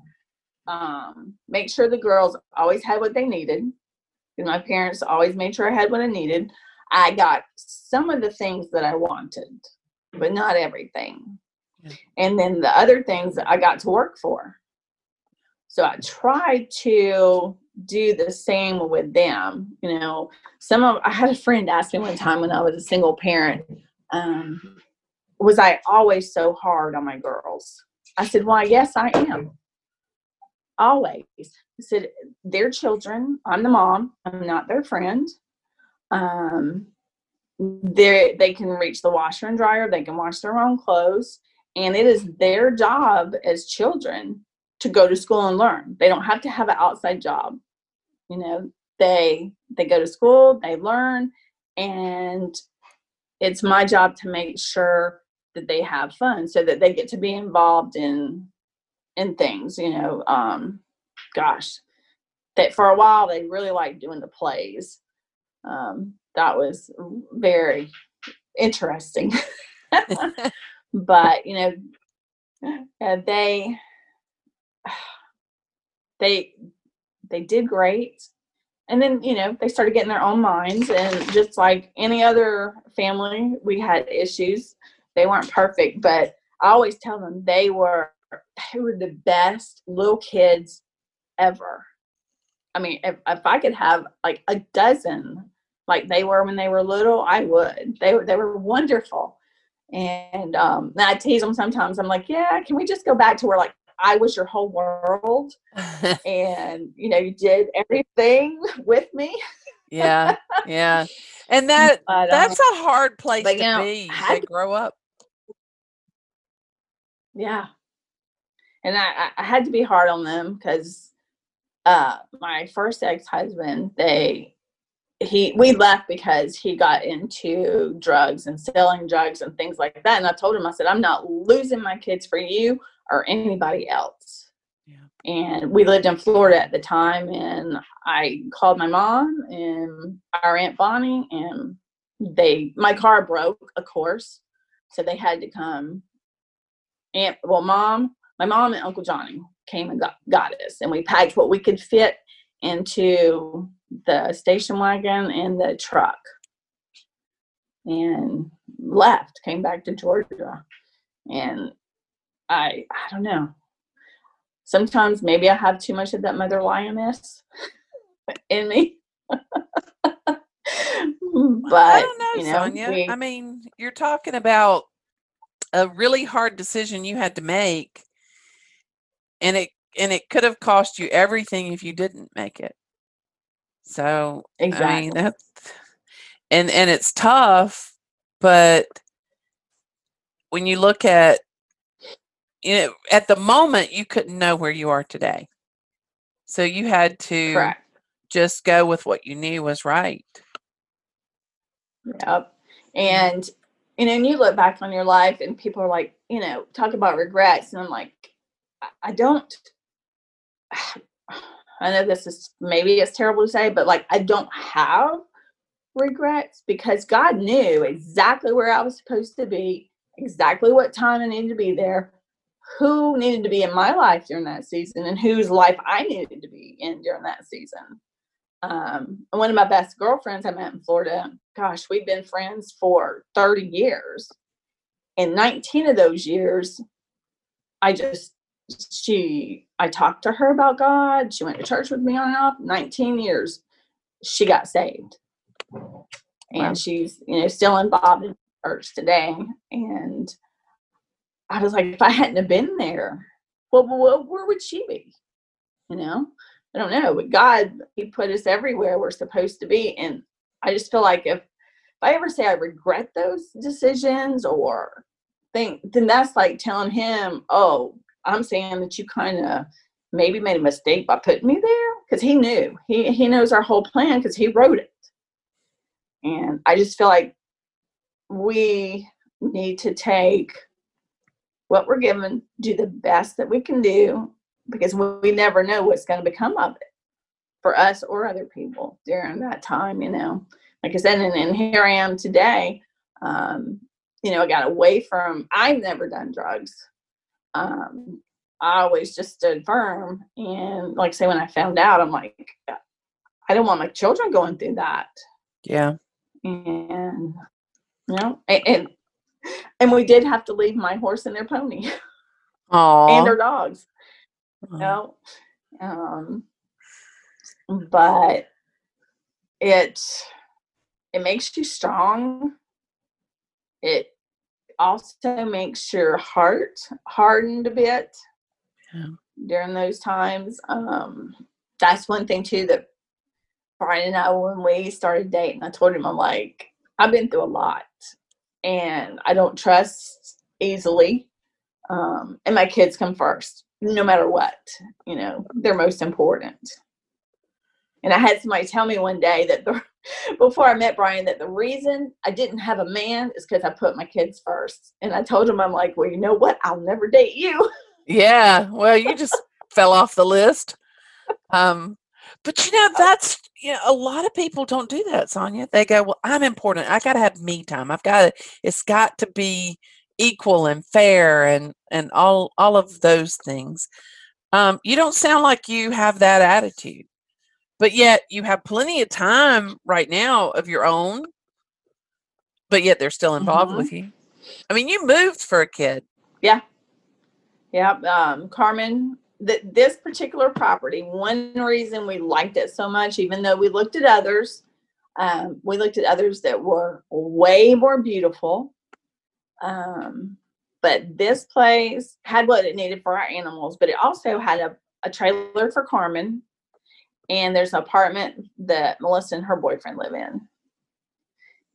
um make sure the girls always had what they needed. And my parents always made sure I had what I needed. I got some of the things that I wanted, but not everything and then the other things that I got to work for. So I tried to do the same with them. You know, some of I had a friend ask me one time when I was a single parent, um, was I always so hard on my girls? I said, Why, yes, I am. Always. I said, They're children. I'm the mom. I'm not their friend. Um, they they can reach the washer and dryer. They can wash their own clothes and it is their job as children to go to school and learn they don't have to have an outside job you know they they go to school they learn and it's my job to make sure that they have fun so that they get to be involved in in things you know um gosh that for a while they really liked doing the plays. Um that was very interesting. But you know uh, they they they did great. And then you know they started getting their own minds and just like any other family we had issues they weren't perfect but i always tell them they were they were the best little kids ever. I mean if, if i could have like a dozen like they were when they were little i would. They, were they were wonderful. And um and i tease them sometimes. I'm like yeah can we just go back to where like i was your whole world and you know you did everything with me? Yeah, yeah. And that But, um, that's a hard place to know, be I to- grow up. Yeah. And I, I- had to be hard on them because uh my first ex-husband, they he we left because he got into drugs and selling drugs and things like that. And I told him, I said, I'm not losing my kids for you or anybody else. Yeah. And we lived in Florida at the time and I called my mom and our Aunt Bonnie and they my car broke, of course. So they had to come aunt well mom my mom and uncle johnny came and got, got us and we packed what we could fit into the station wagon and the truck. And left came back to georgia. And i i don't know. Sometimes maybe i have too much of that mother lioness in me. But I don't know, you know Sonya. we- I mean, you're talking about a really hard decision you had to make, and it and it could have cost you everything if you didn't make it. So I mean exactly that's and and it's tough, but when you look at you know at the moment you couldn't know where you are today. So you had to correct just go with what you knew was right. Yep. Mm. And you know, and you look back on your life and people are like, you know, talk about regrets. And I'm like, I- I don't I know this is maybe it's terrible to say, but like I don't have regrets because God knew exactly where I was supposed to be, exactly what time I needed to be there, who needed to be in my life during that season, and whose life I needed to be in during that season um, one of my best girlfriends I met in Florida, gosh, we've been friends for 30 years. In 19 of those years, I just, she, I talked to her about God. She went to church with me on and off. 19 years, she got saved. And Wow. she's, you know, still involved in church today. And I was like, if I hadn't have been there, well where would she be? You know? I don't know, but God, He put us everywhere we're supposed to be. And I just feel like if, if I ever say I regret those decisions or think, then that's like telling Him, oh, I'm saying that you kind of maybe made a mistake by putting me there because He knew. He He knows our whole plan because He wrote it. And I just feel like we need to take what we're given, do the best that we can do, because we never know what's going to become of it for us or other people during that time, you know. Like I said, and, and here I am today. Um, you know, I got away from, I've never done drugs. Um, I always just stood firm. And like I say, when I found out, I'm like, I don't want my children going through that Yeah. and you know and, and and we did have to leave my horse and their pony and Oh. their dogs you know um but it it makes you strong it also makes your heart hardened a bit Yeah. during those times um that's one thing too that Brian and I, when we started dating, I told him, I'm like, I've been through a lot and I don't trust easily. Um, and my kids come first, no matter what, you know, they're most important. And I had somebody tell me one day that the, before I met Brian that the reason I didn't have a man is because I put my kids first. And I told him, I'm like, well, you know what? I'll never date you. Yeah. Well, you just fell off the list. Um, but you know, that's you know, a lot of people don't do that, Sonya. They go, Well, I'm important. I gotta have me time. I've got to it's got to be equal and fair and and all all of those things. Um, you don't sound like you have that attitude. But yet you have plenty of time right now of your own, but yet they're still involved Mhm. with you. I mean, you moved for a kid. Yeah. Yeah. Um, Carmen, th- this particular property, one reason we liked it so much, even though we looked at others, um, we looked at others that were way more beautiful. Um, but this place had what it needed for our animals, but it also had a, a trailer for Carmen. And there's an apartment that Melissa and her boyfriend live in.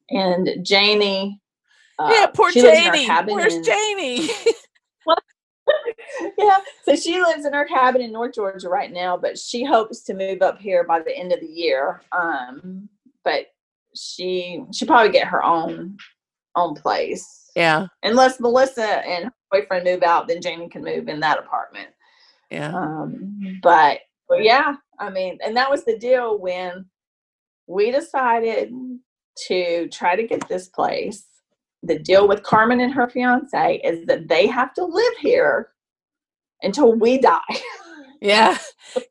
And Janie. yeah, uh, poor in her Janie. Where's in- Janie? yeah. So she lives in her cabin in North Georgia right now, but she hopes to move up here by the end of the year. Um, but she she probably get her own own place. Yeah, Unless Melissa and her boyfriend move out, then Janie can move in that apartment. yeah. Um, but, but yeah, I mean, and that was the deal when we decided to try to get this place. The deal with Carmen and her fiance is that they have to live here until we die. Yeah.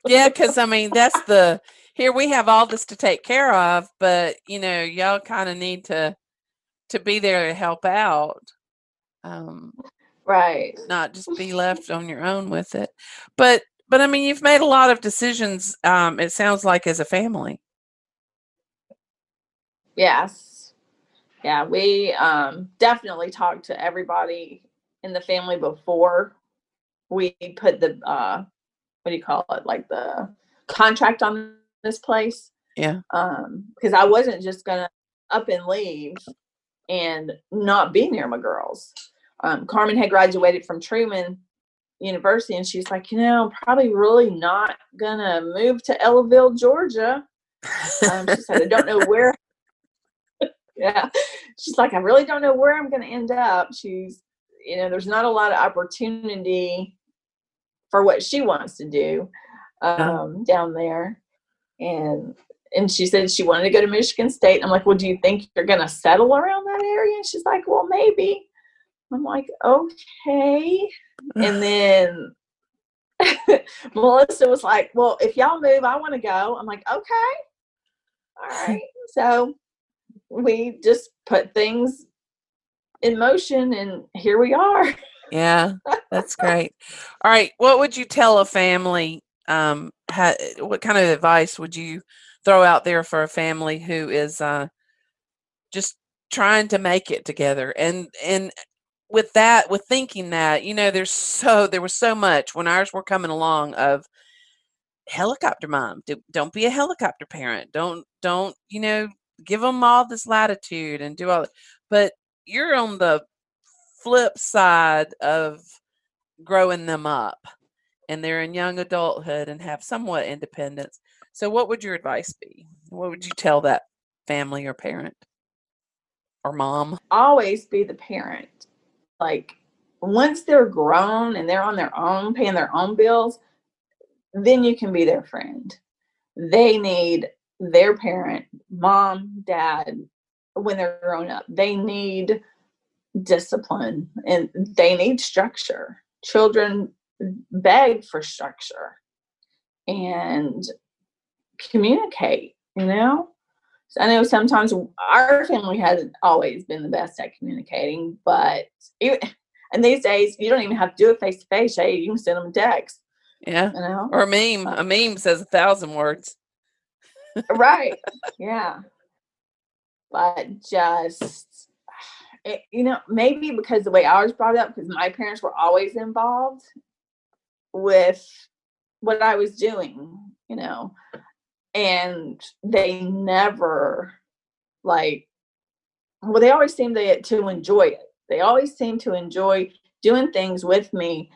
Yeah, because I mean that's the here we have all this to take care of, but you know, y'all kind of need to to be there to help out. Um, right. not just be left on your own with it. But but I mean you've made a lot of decisions, um, it sounds like as a family. Yes. Yeah, we um definitely talked to everybody in the family before we put the uh what do you call it? Like the contract on this place. Yeah. Um because I wasn't just going to up and leave and not be near my girls. Um Carmen had graduated from Truman University and she's like, "You know, I'm probably really not to move to Ellaville, Georgia." Um, she said, I don't know where. yeah. She's like, I really don't know where I'm to end up. She's, you know, there's not a lot of opportunity for what she wants to do um, down there. And, and she said she wanted to go to Michigan State. I'm like, well, do you think you're going to settle around that area? And she's like, well, maybe. I'm like, okay. And then Melissa was like, well, if y'all move, I want to go. I'm like, okay. All right. So we just put things in motion and here we are. Yeah, that's great. All right, what would you tell a family? Um, ha, what kind of advice would you throw out there for a family who is uh, just trying to make it together? And and with that, with thinking that, you know, there's so there was so much when ours were coming along of helicopter mom. Do, don't be a helicopter parent. Don't don't you know give them all this latitude and do all. that. But you're on the flip side of growing them up and they're in young adulthood and have somewhat independence. So what would your advice be? What would you tell that family or parent or mom? Always be the parent. Like once they're grown and they're on their own, paying their own bills, then you can be their friend. They need their parent, mom, dad, when they're grown up. They need discipline and they need structure. Children beg for structure and communicate, you know? So I know sometimes our family hasn't always been the best at communicating, but even, and these days you don't even have to do it face to face. Hey, you can send them a text, Yeah. you know? Or a meme. Uh, a meme says a thousand words. right yeah but just it, you know maybe because the way i was brought up because my parents were always involved with what i was doing you know and they never like well they always seem to, to enjoy it they always seem to enjoy doing things with me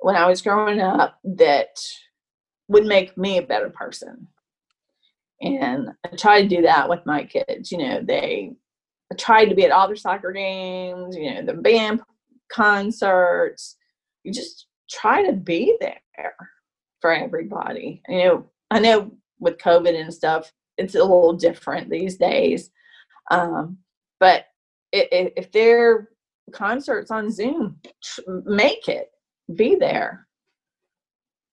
when i was growing up that would make me a better person And I try to do that with my kids. You know, they I tried to be at all their soccer games, you know, the band concerts. You just try to be there for everybody. You know, I know with COVID and stuff, it's a little different these days. Um, but if, if there concerts on Zoom, make it, be there.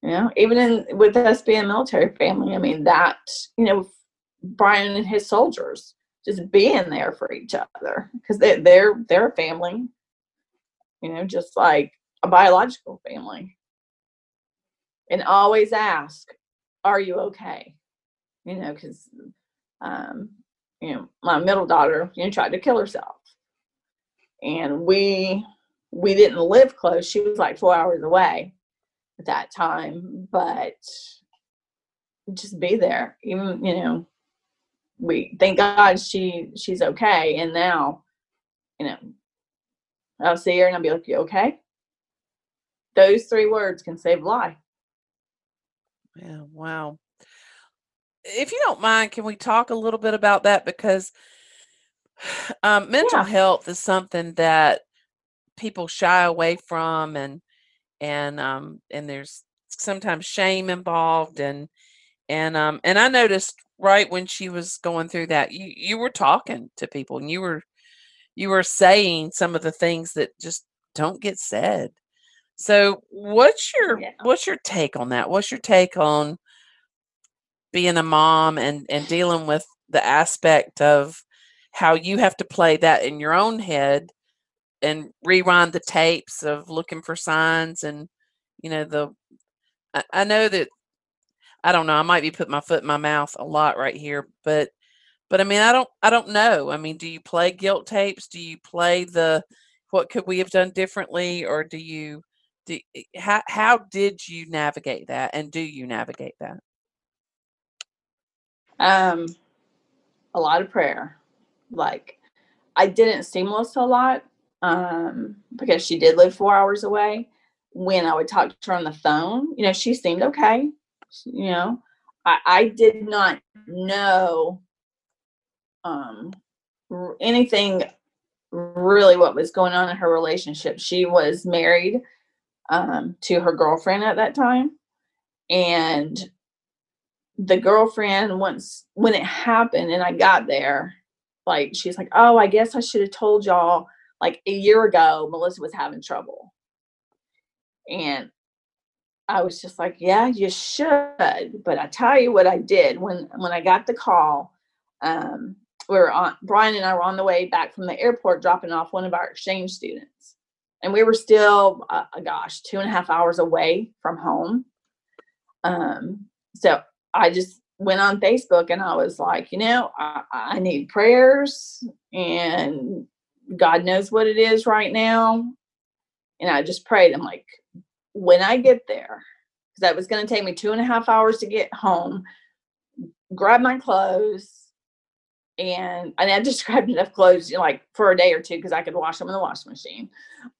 You know, even in with us being a military family, I mean that you know, Brian and his soldiers just being there for each other because they, they're they're a family. You know, just like a biological family. And always ask, "Are you okay?" You know, because um, you know my middle daughter, you know, tried to kill herself, and we we didn't live close. She was like four hours away at that time, but just be there. Even you know, we thank God she she's okay. And now, you know, I'll see her and I'll be like, "You okay?" Those three words can save life. Yeah. Wow. If you don't mind, can we talk a little bit about that because um, mental Yeah. health is something that people shy away from and and um and there's sometimes shame involved and and um and I noticed right when she was going through that you you were talking to people and you were you were saying some of the things that just don't get said. So what's your Yeah. what's your take on that? What's your take on being a mom and and dealing with the aspect of how you have to play that in your own head and rewind the tapes of looking for signs and you know the I, I know that I don't know I might be putting my foot in my mouth a lot right here but but I mean I don't I don't know. I mean do you play guilt tapes? Do you play the what could we have done differently? Or do you do, eh, how how did you navigate that and do you navigate that Um, a lot of prayer. Like I didn't see Melissa a lot um, because she did live four hours away. When I would talk to her on the phone, you know, she seemed okay. You know, I, I did not know um, r- anything really what was going on in her relationship. She was married um, to her girlfriend at that time, and the girlfriend once when it happened and I got there, like she's like, "Oh, I guess I should have told y'all like a year ago Melissa was having trouble." And I was just like, "Yeah, you should." But I tell you what I did when when I got the call, um we were on Brian and I were on the way back from the airport dropping off one of our exchange students. And we were still, uh, gosh, two and a half hours away from home. Um, so I just went on Facebook and I was like, you know, I, I need prayers and God knows what it is right now. And I just prayed. I'm like, when I get there, because that was going to take me two and a half hours to get home, grab my clothes. And, and I just grabbed enough clothes, you know, like for a day or two, because I could wash them in the washing machine,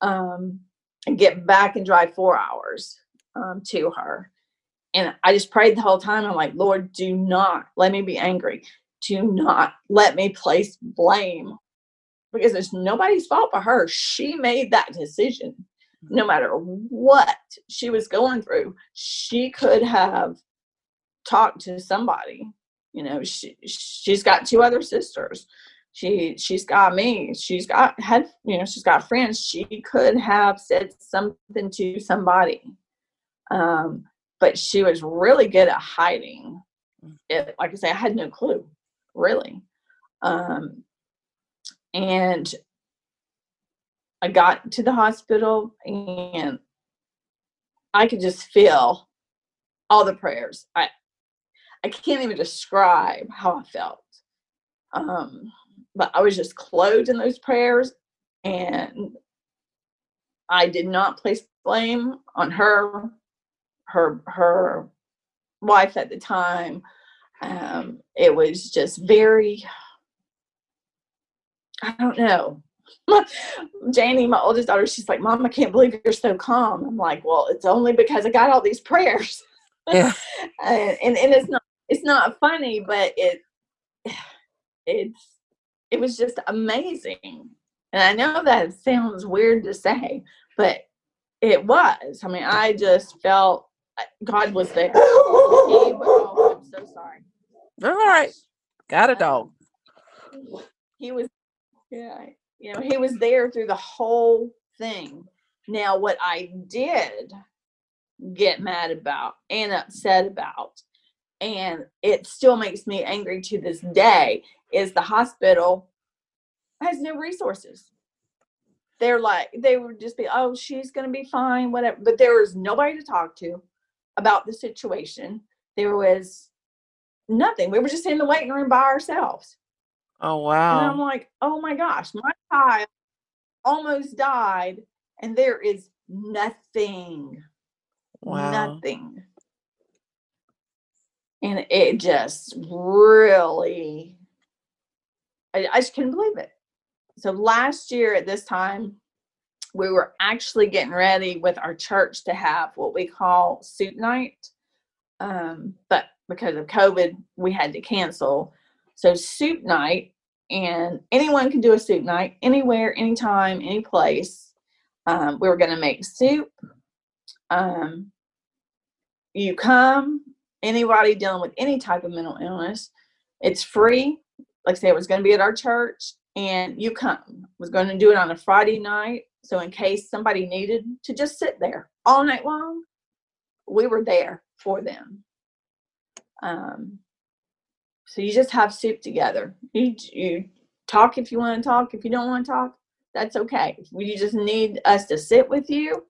um, and get back and drive four hours um, to her and I just prayed the whole time. I'm like, Lord, do not let me be angry. Do not let me place blame because it's nobody's fault but her. She made that decision. No matter what she was going through, she could have talked to somebody. You know, she she's got two other sisters. She she's got me. She's got had you know she's got friends. She could have said something to somebody. Um, but she was really good at hiding it. Like I say, I had no clue, really. Um, and I got to the hospital and I could just feel all the prayers. I I can't even describe how I felt. Um, but I was just clothed in those prayers and I did not place blame on her her her wife at the time. Um, it was just very I don't know. Janie, my oldest daughter, she's like, Mom, I can't believe you're so calm. I'm like, Well, it's only because I got all these prayers. Yeah. and, and and it's not it's not funny, but it it's it was just amazing. And I know that sounds weird to say, but it was. I mean, I just felt God was there. He oh, I'm so sorry. All right. Got a um, dog. He was, yeah, you know, he was there through the whole thing. Now, what I did get mad about and upset about, and it still makes me angry to this day, is the hospital has no resources. They're like, they would just be, oh, she's going to be fine, whatever. But there was nobody to talk to about the situation. There was nothing. We were just in the waiting room by ourselves. Oh, wow. And I'm like, oh my gosh, my child almost died, and there is nothing, Wow. nothing. And it just really, I, I just couldn't believe it. So last year at this time, we were actually getting ready with our church to have what we call soup night. Um, but because of COVID, we had to cancel. So soup night, and anyone can do a soup night anywhere, anytime, any place. Um, we were going to make soup. Um, you come, anybody dealing with any type of mental illness, it's free. Like I say, it was going to be at our church, and you come. Was going to do it on a Friday night, so in case somebody needed to just sit there all night long, we were there for them. Um, so you just have soup together. You you talk if you want to talk. If you don't want to talk, that's okay. You just need us to sit with you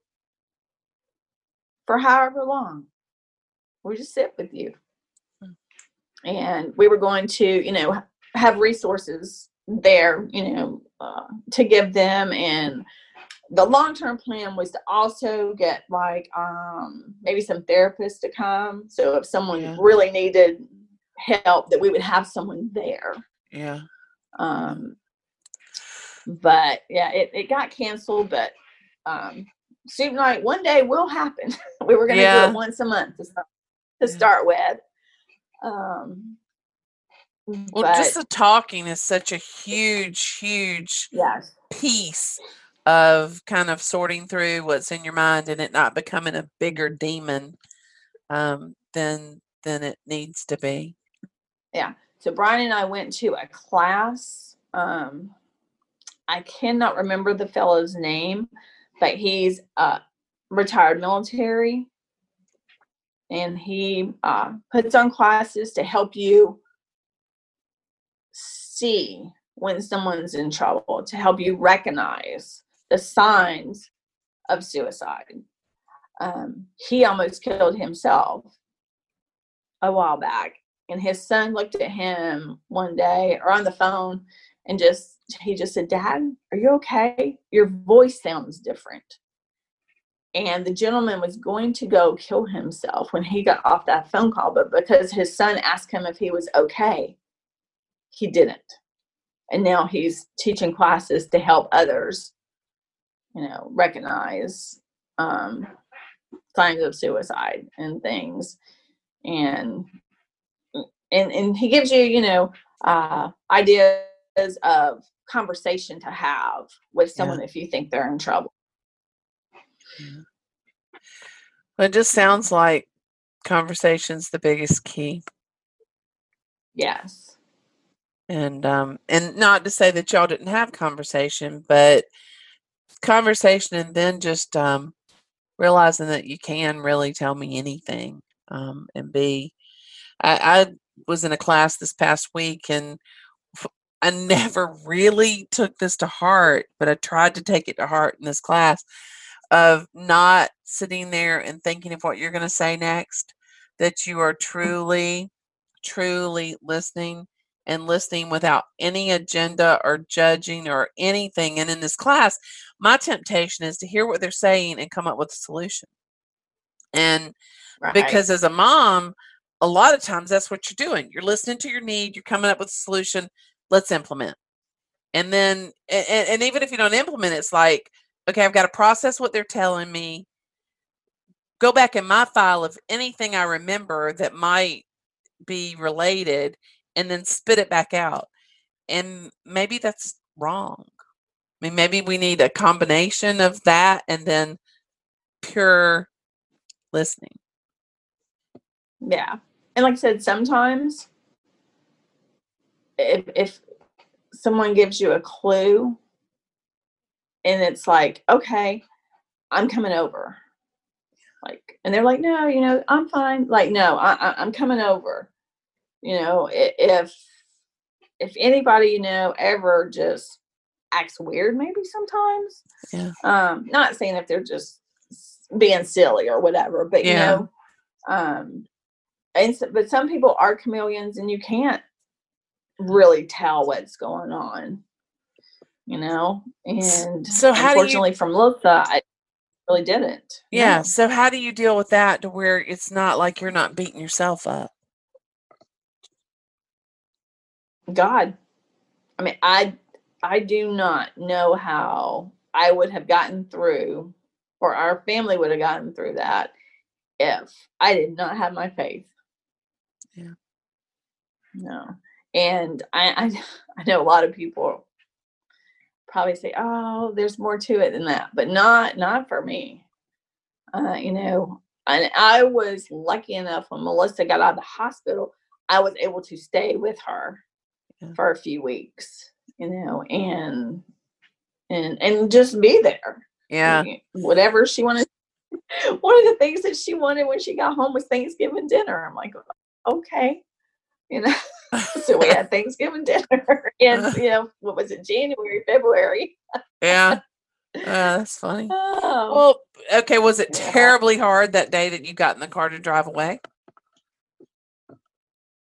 for however long. We just sit with you. And we were going to, you know, have resources there, you know, uh, to give them. And the long term plan was to also get like um, maybe some therapists to come. So if someone Yeah. really needed help, that we would have someone there. Yeah. Um, but yeah, it, it got canceled, but um, soup night one day will happen. we were going to do it once a month to start, to Yeah. start with. Um, Well, but just the talking is such a huge, huge yes, piece of kind of sorting through what's in your mind and it not becoming a bigger demon um, than than it needs to be. Yeah. So Brian and I went to a class. Um, I cannot remember the fellow's name, but he's uh, retired military, and he uh, puts on classes to help you see when someone's in trouble, to help you recognize the signs of suicide. Um, he almost killed himself a while back, and his son looked at him one day or on the phone and just he just said, "Dad, are you okay? Your voice sounds different." And the gentleman was going to go kill himself when he got off that phone call, but because his son asked him if he was okay, he didn't. And now he's teaching classes to help others, you know, recognize um, signs of suicide and things. And and and he gives you, you know, uh, ideas of conversation to have with someone if you think they're in trouble. But it just sounds like conversation's the biggest key. Yes. And um and not to say that y'all didn't have conversation, but conversation and then just um realizing that you can really tell me anything um and be I, I was in a class this past week and I never really took this to heart, but I tried to take it to heart in this class of not sitting there and thinking of what you're going to say next, that you are truly, truly listening and listening without any agenda or judging or anything. And in this class, my temptation is to hear what they're saying and come up with a solution. And Right. because as a mom, a lot of times that's what you're doing. You're listening to your need, you're coming up with a solution, let's implement. And then, and, and even if you don't implement, it's like, okay, I've got to process what they're telling me, go back in my file of anything I remember that might be related and then spit it back out. And maybe that's wrong. I mean, maybe we need a combination of that and then pure listening. Yeah. And like I said, sometimes if if someone gives you a clue and it's like, okay, I'm coming over. Like, and they're like, no, you know, I'm fine. Like, no, I, I I'm coming over. You know, if if anybody you know ever just acts weird, maybe sometimes. Yeah. Um, not saying if they're just being silly or whatever, but you know, um, and so, but some people are chameleons, and you can't really tell what's going on. You know, and so how do you- unfortunately, from Lutha, I really didn't. Yeah. No. So how do you deal with that to where it's not like you're not beating yourself up? God. I mean, I I do not know how I would have gotten through or our family would have gotten through that if I did not have my faith. Yeah. No. And I I, I know a lot of people probably say, "Oh, there's more to it than that," but not not for me. Uh, you know, and I was lucky enough when Melissa got out of the hospital, I was able to stay with her Yeah. for a few weeks, you know, and and and just be there. Yeah. Whatever she wanted. One of the things that she wanted when she got home was Thanksgiving dinner. I'm like, okay, you know. so we had Thanksgiving dinner in, you know, what was it, January, February? Yeah. Uh, that's funny. Oh, Well, okay. Was it Yeah. terribly hard that day that you got in the car to drive away?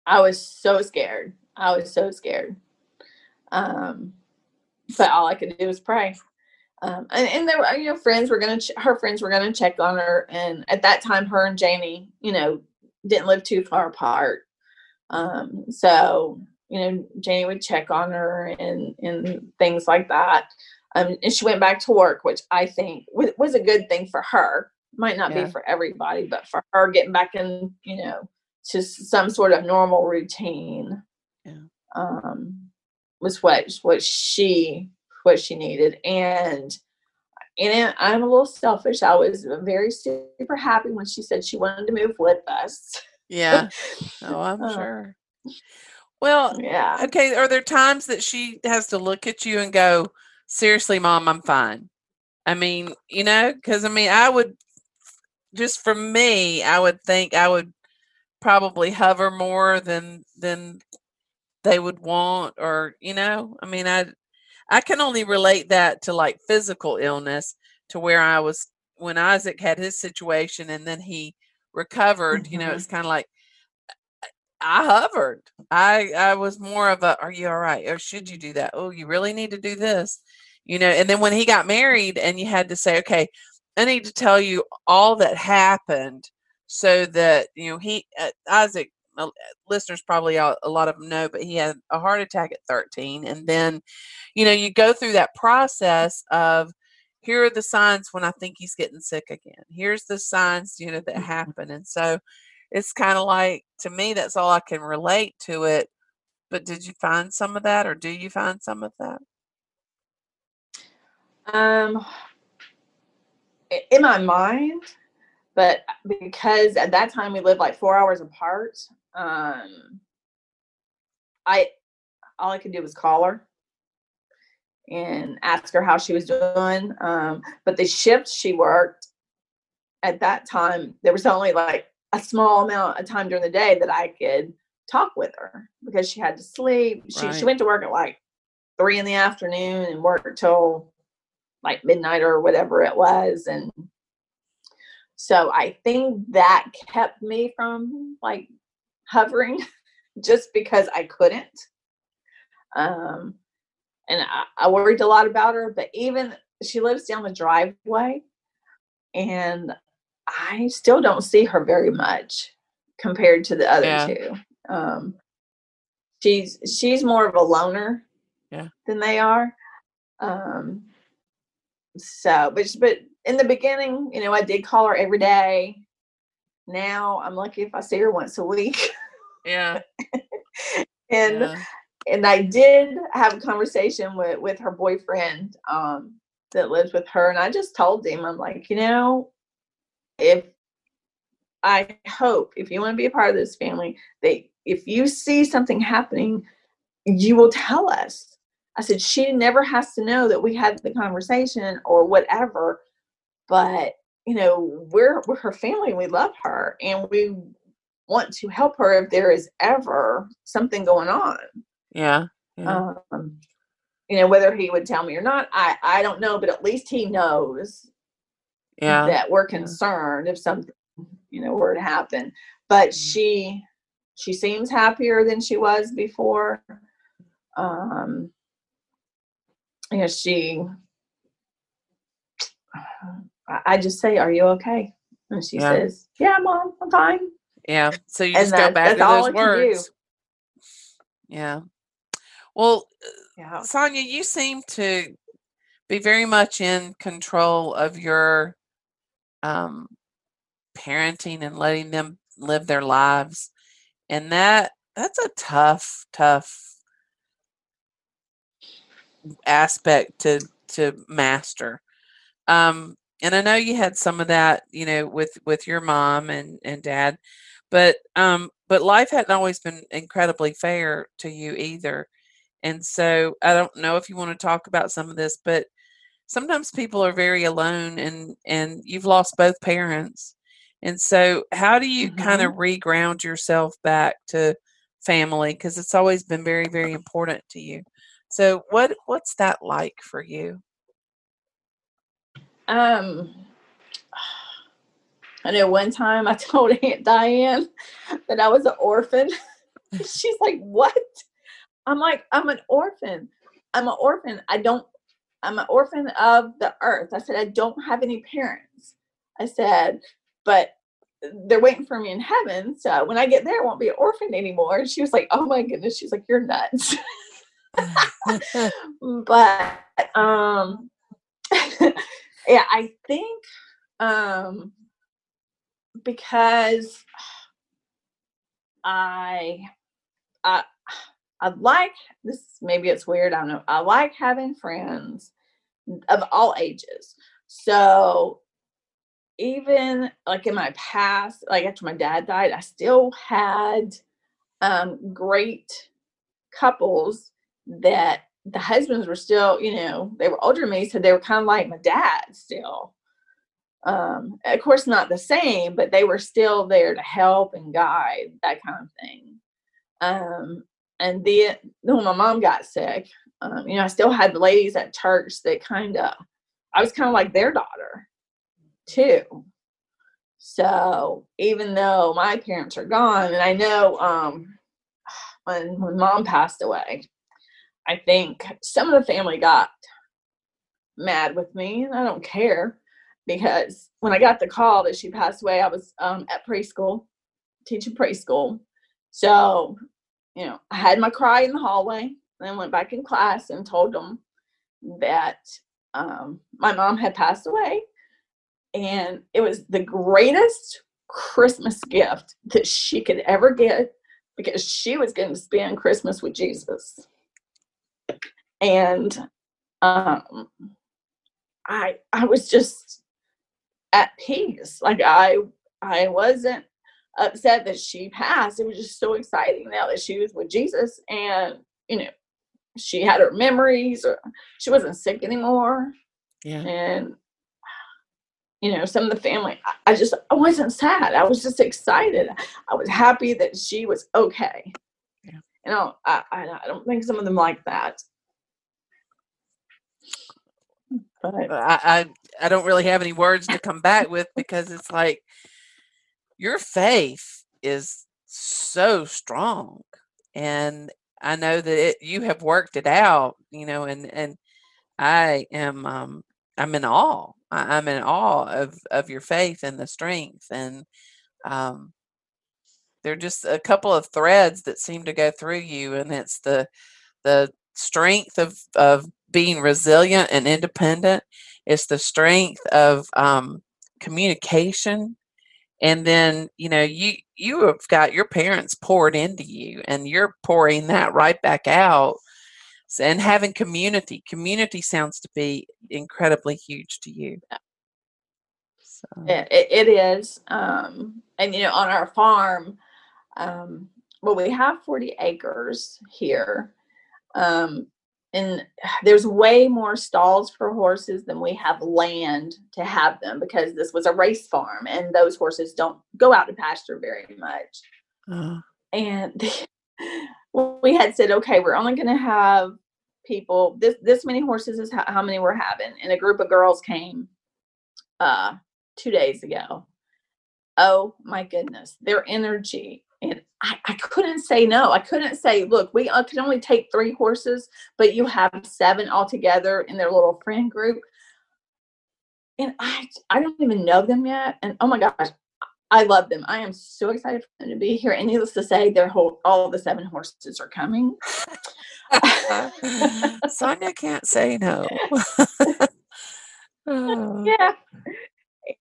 I was so scared. I was so scared. Um, but all I could do was pray. Um, and, and there were, you know, friends were gonna, ch- her friends were gonna check on her, and at that time, her and Janie, you know, didn't live too far apart. Um, so you know, Janie would check on her and and things like that. Um, and she went back to work, which I think was, was a good thing for her. Might not Yeah. be for everybody, but for her getting back in, you know, to some sort of normal routine. Yeah. Um, was what what she what she needed, and and I'm a little selfish. I was very super happy when she said she wanted to move with us. Yeah. Oh, I'm Uh, sure. Well, Yeah. okay. Are there times that she has to look at you and go, seriously, mom, I'm fine? I mean, you know, because I mean, I would just for me, I would think I would probably hover more than than they would want, or you know, I mean, I I can only relate that to like physical illness, to where I was when Isaac had his situation and then he recovered. You know, Mhm. it's kind of like I hovered. I I was more of a, are you all right? Or should you do that? Oh, you really need to do this. You know, and then when he got married and you had to say, okay, I need to tell you all that happened so that, you know, he, uh, Isaac, uh, listeners probably a, a lot of them know, but he had a heart attack at 13. And then, you know, you go through that process of, here are the signs when I think he's getting sick again. Here's the signs, you know, that happen. And so it's kind of like, to me, that's all I can relate to it. But did you find some of that or do you find some of that? Um, in my mind, but because at that time we lived like four hours apart, um, I all I could do was call her and ask her how she was doing. Um, but the shifts she worked at that time, there was only like a small amount of time during the day that I could talk with her because she had to sleep. She Right. she went to work at like three in the afternoon and worked till like midnight or whatever it was and so i think that kept me from like hovering just because i couldn't. Um and I, I worried a lot about her but even she lives down the driveway and i still don't see her very much compared to the other Yeah. two. Um she's she's more of a loner Yeah. than they are. Um so but but in the beginning you know i did call her every day. Now i'm lucky if i see her once a week Yeah. and yeah. and I did have a conversation with with her boyfriend um that lives with her and I just told him I'm like, you know, if I hope if you want to be a part of this family that if you see something happening, you will tell us. I said she never has to know that we had the conversation or whatever, but you know, we're we're her family and we love her and we want to help her if there is ever something going on. Yeah. yeah. Um, you know, whether he would tell me or not, I I don't know, but at least he knows yeah. that we're concerned if something you know were to happen. But Mm. she she seems happier than she was before. Um, you know, she. I- I just say, "Are you okay?" And she Yeah. says, "Yeah, mom, I'm fine." Yeah. So you And just go back to those words. Yeah. Well, Yeah. Sonya, you seem to be very much in control of your um, parenting and letting them live their lives, and that that's a tough, tough aspect to to master. Um, and I know you had some of that, you know, with with your mom and and dad, but um, but life hadn't always been incredibly fair to you either. And so I don't know if you want to talk about some of this, but sometimes people are very alone and and you've lost both parents. And so how do you kind of reground yourself back to family because it's always been very very important to you. So what what's that like for you? Um, I know one time I told Aunt Diane that I was an orphan. She's like, "What?" I'm like, "I'm an orphan. I'm an orphan. I don't. I'm an orphan of the earth." I said, "I don't have any parents." I said, "But they're waiting for me in heaven. So when I get there, I won't be an orphan anymore." And she was like, "Oh my goodness!" She's like, "You're nuts." but um yeah i think um because i i i like this maybe it's weird i don't know i like having friends of all ages so even like in my past like after my dad died i still had um great couples that the husbands were still, you know, they were older than me, so they were kind of like my dad still. Um, of course, not the same, but they were still there to help and guide, that kind of thing. Um, and then, when my mom got sick, um, you know, I still had the ladies at church that kind of, I was kind of like their daughter too. So even though my parents are gone, and I know um, when when mom passed away, I think some of the family got mad with me, and I don't care because when I got the call that she passed away, I was um, at preschool, teaching preschool. So, you know, I had my cry in the hallway, then went back in class and told them that um, my mom had passed away, and it was the greatest Christmas gift that she could ever get because she was going to spend Christmas with Jesus and um i i was just at peace. Like i i wasn't upset that she passed. It was just so exciting now that she was with jesus and you know she had her memories or she wasn't sick anymore. Yeah. and you know some of the family I, just i wasn't sad. I was just excited. I was happy that she was okay. Yeah. you know i i, I don't think some of them like that I, I I don't really have any words to come back with because it's like your faith is so strong and I know that it, you have worked it out, you know, and and I am um I'm in awe. I, I'm in awe of of your faith and the strength and um there are just a couple of threads that seem to go through you and it's the the strength of of being resilient and independent it's the strength of um, communication and then you know you you have got your parents poured into you and you're pouring that right back out and having community community sounds to be incredibly huge to you so, It, it, it is. Um, and, you know, on our farm, um, well, we have 40 acres here. Um, and there's way more stalls for horses than we have land to have them because this was a race farm and those horses don't go out to pasture very much. uh, and we had said okay we're only going to have people this this many horses is how, how many we're having. And a group of girls came uh two days ago. Oh my goodness their energy I, I couldn't say no i couldn't say look we can only take three horses but you have seven altogether in their little friend group and i i don't even know them yet and oh my gosh I love them. I am so excited for them to be here. And needless to say, their whole all the seven horses are coming. Sonya can't say no Oh, yeah.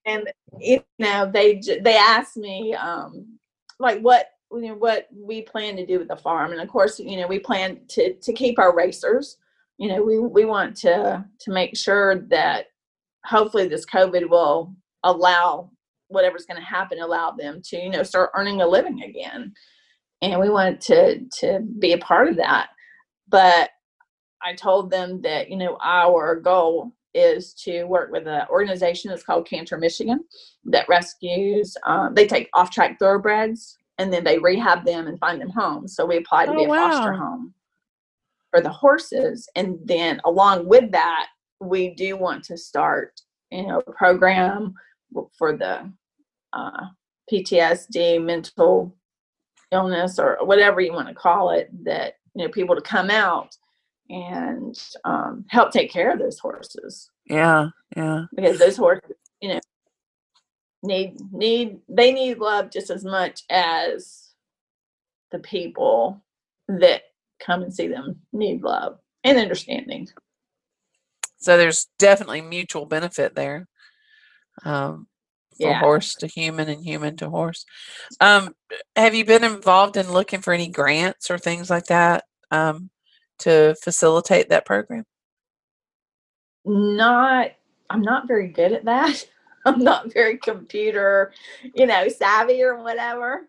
And you know, they they asked me um like what you know what we plan to do with the farm. And of course, you know, we plan to to keep our racers. You know, we we want to to make sure that hopefully this COVID will allow whatever's going to happen allow them to you know start earning a living again and we want to to be a part of that but i told them that you know our goal is to work with an organization that's called CANTER michigan that rescues um, they take off track thoroughbreds and then they rehab them and find them homes so we apply to be Oh, a foster home for the horses. And then along with that we do want to start you know a program for the uh, PTSD, mental illness, or whatever you want to call it, that you know people to come out and um, help take care of those horses. Yeah yeah. Because those horses, you know, need need they need love just as much as the people that come and see them need love and understanding. so there's definitely mutual benefit there um, from Yeah. horse to human and human to horse um, have you been involved in looking for any grants or things like that um, to facilitate that program not i'm not very good at that i'm not very computer you know savvy or whatever.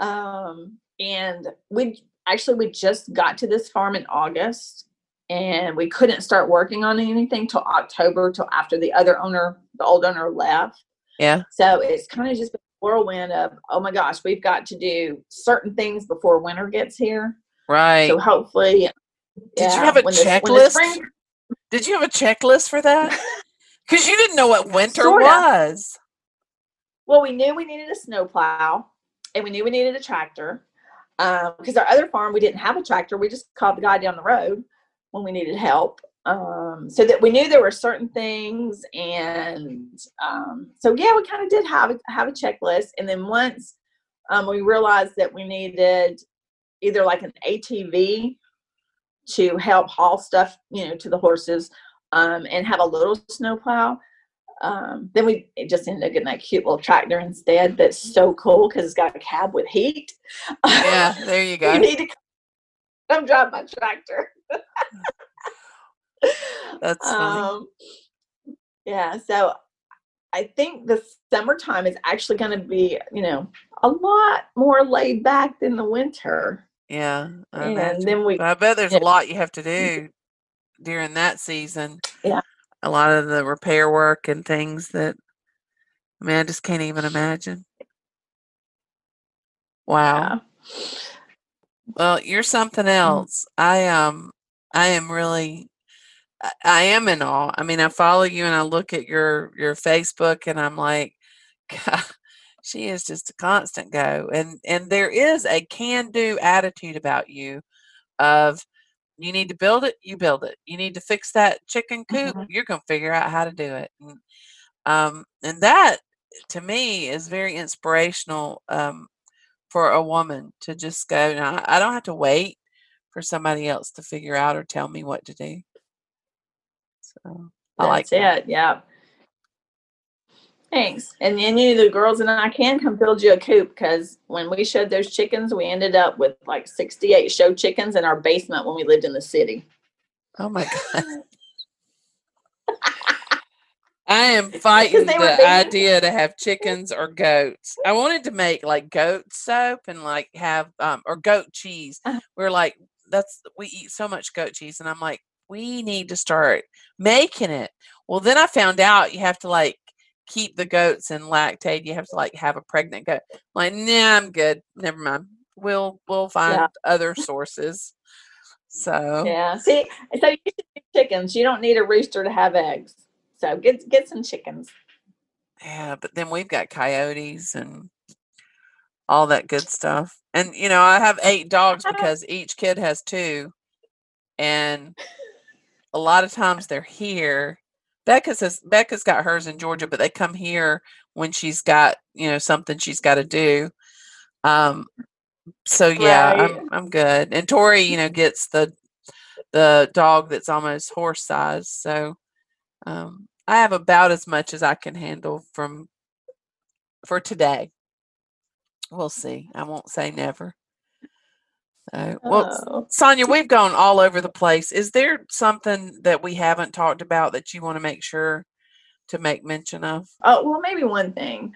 Um and we actually we just got to this farm in august and we couldn't start working on anything till october till after the other owner the old owner left. Yeah. So it's kind of just been a whirlwind of oh my gosh we've got to do certain things before winter gets here. Right. so hopefully Did you have a when the- checklist? spring- Did you have a checklist for that? Because you didn't know what winter Sorta. was. Well, we knew we needed a snowplow and we knew we needed a tractor. Because our other farm, we didn't have a tractor. We just called the guy down the road when we needed help. Um, so that we knew there were certain things. And um, so, yeah, we kind of did have a, have a checklist. And then once um, we realized that we needed either like an ATV to help haul stuff, you know, to the horses um, and have a little snowplow um, then we just ended up getting that cute little tractor instead. That's so cool because it's got a cab with heat. Yeah, there you go. you need to come drive my tractor. That's funny. um, yeah, so I think the summertime is actually going to be, you know, a lot more laid back than the winter. Yeah. I and imagine. then we, I bet there's yeah. a lot you have to do during that season. Yeah. A lot of the repair work and things that I mean, I just can't even imagine. Wow. uh, Well, you're something Mm. else. I um I am really I- I am in awe. I mean, I follow you and I look at your your Facebook and I'm like, God, she is just a constant go. And and there is a can-do attitude about you of you need to build it, you build it. You need to fix that chicken coop, Mhm. you're going to figure out how to do it. And, um and that to me is very inspirational um for a woman to just go now I don't have to wait for somebody else to figure out or tell me what to do. So I like that. it. Yeah. Thanks. And then you, the girls and I can come build you a coop because when we showed those chickens, we ended up with like 68 show chickens in our basement when we lived in the city. Oh my god. I am fighting the idea to have chickens or goats. I wanted to make like goat soap and like have um or goat cheese. Uh-huh. We're like that's we eat so much goat cheese and I'm like we need to start making it. Well, then I found out you have to like keep the goats and lactate. You have to like have a pregnant goat. I'm like, nah, I'm good. Never mind. We'll we'll find other sources. So Yeah. See, so you should do chickens. You don't need a rooster to have eggs. So get get some chickens. Yeah, but then we've got coyotes and all that good stuff. And you know, I have eight dogs because each kid has two. And a lot of times they're here. Becca's has Becca's got hers in Georgia, but they come here when she's got, you know, something she's got to do. Um so yeah, Right. I'm I'm good. And Tori, you know, gets the the dog that's almost horse size. So um, I have about as much as I can handle from for today. We'll see. I won't say never. So, well, Oh. Sonya, we've gone all over the place. Is there something that we haven't talked about that you want to make sure to make mention of? Oh, well, maybe one thing.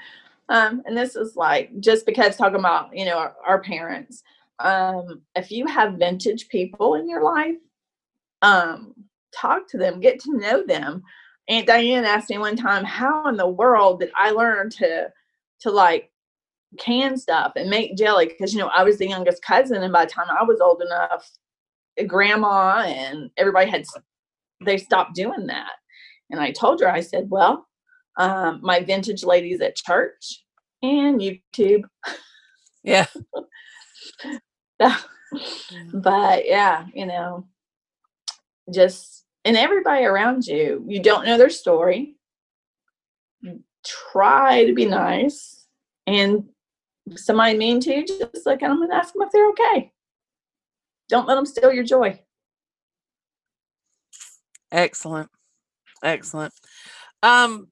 Um, and this is like just because talking about, you know, our, our parents. Um, if you have vintage people in your life, um, talk to them, get to know them. Aunt Diane asked me one time, how in the world did I learn to to like can stuff and make jelly? Because you know, I was the youngest cousin, and by the time I was old enough, grandma and everybody had they stopped doing that. And I told her, I said, Well, um, my vintage ladies at church and YouTube. Yeah. but yeah, you know, just and everybody around you, you don't know their story. Try to be nice, and somebody mean to you, just look at them and ask them if they're okay. Don't let them steal your joy. Excellent. Excellent. Um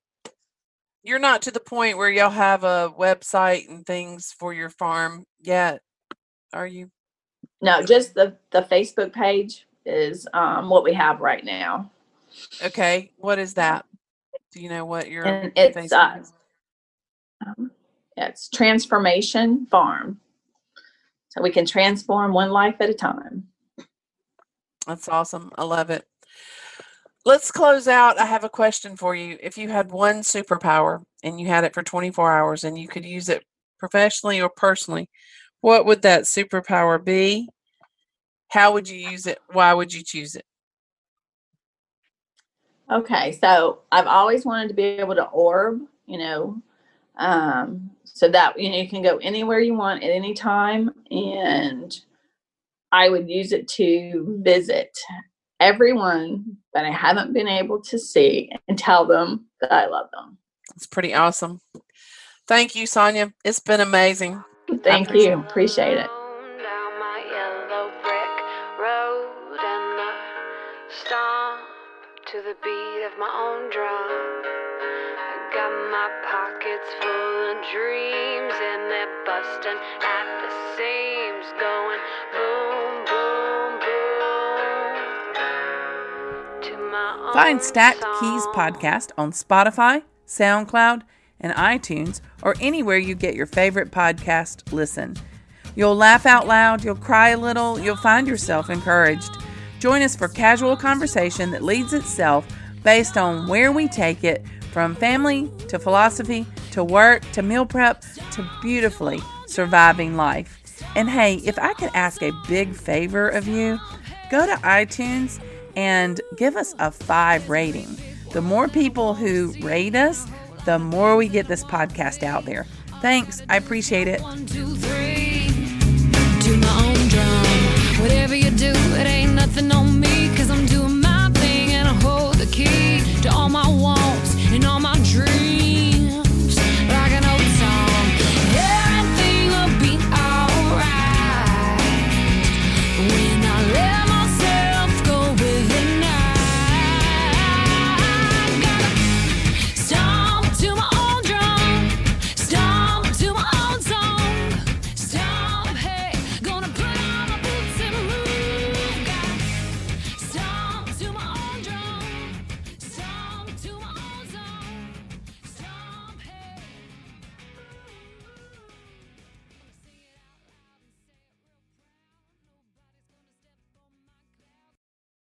you're not to the point where y'all have a website and things for your farm yet, are you? No, just the the Facebook page is um, what we have right now, Okay. What is that? Do you know what your and it's Facebook uh, is? Um, it's Transformation Farm. So we can transform one life at a time. That's awesome. I love it. Let's close out. I have a question for you. If you had one superpower and you had it for 24 hours and you could use it professionally or personally, what would that superpower be? How would you use it? Why would you choose it? Okay, so I've always wanted to be able to orb, you know, um, so that you know you can go anywhere you want at any time, and I would use it to visit everyone that I haven't been able to see and tell them that I love them. It's pretty awesome. Thank you, Sonya. It's been amazing. Thank appreciate you, appreciate it. Down my yellow brick road and I stomp to the beat of my own at the seams, going boom, boom, boom. To my Find Stacked Keys podcast on Spotify, SoundCloud, and iTunes, or anywhere you get your favorite podcast listen. You'll laugh out loud, you'll cry a little, you'll find yourself encouraged. Join us for casual conversation that leads itself based on where we take it from family to philosophy to work to meal prep to beautifully surviving life. And hey, if I could ask a big favor of you, go to iTunes and give us a five rating. The more people who rate us, the more we get this podcast out there. Thanks. I appreciate it. One, two, three. My own drum. Whatever you do, it ain't nothing on me. Cause I'm doing my thing and I hold the key to all my wants and all my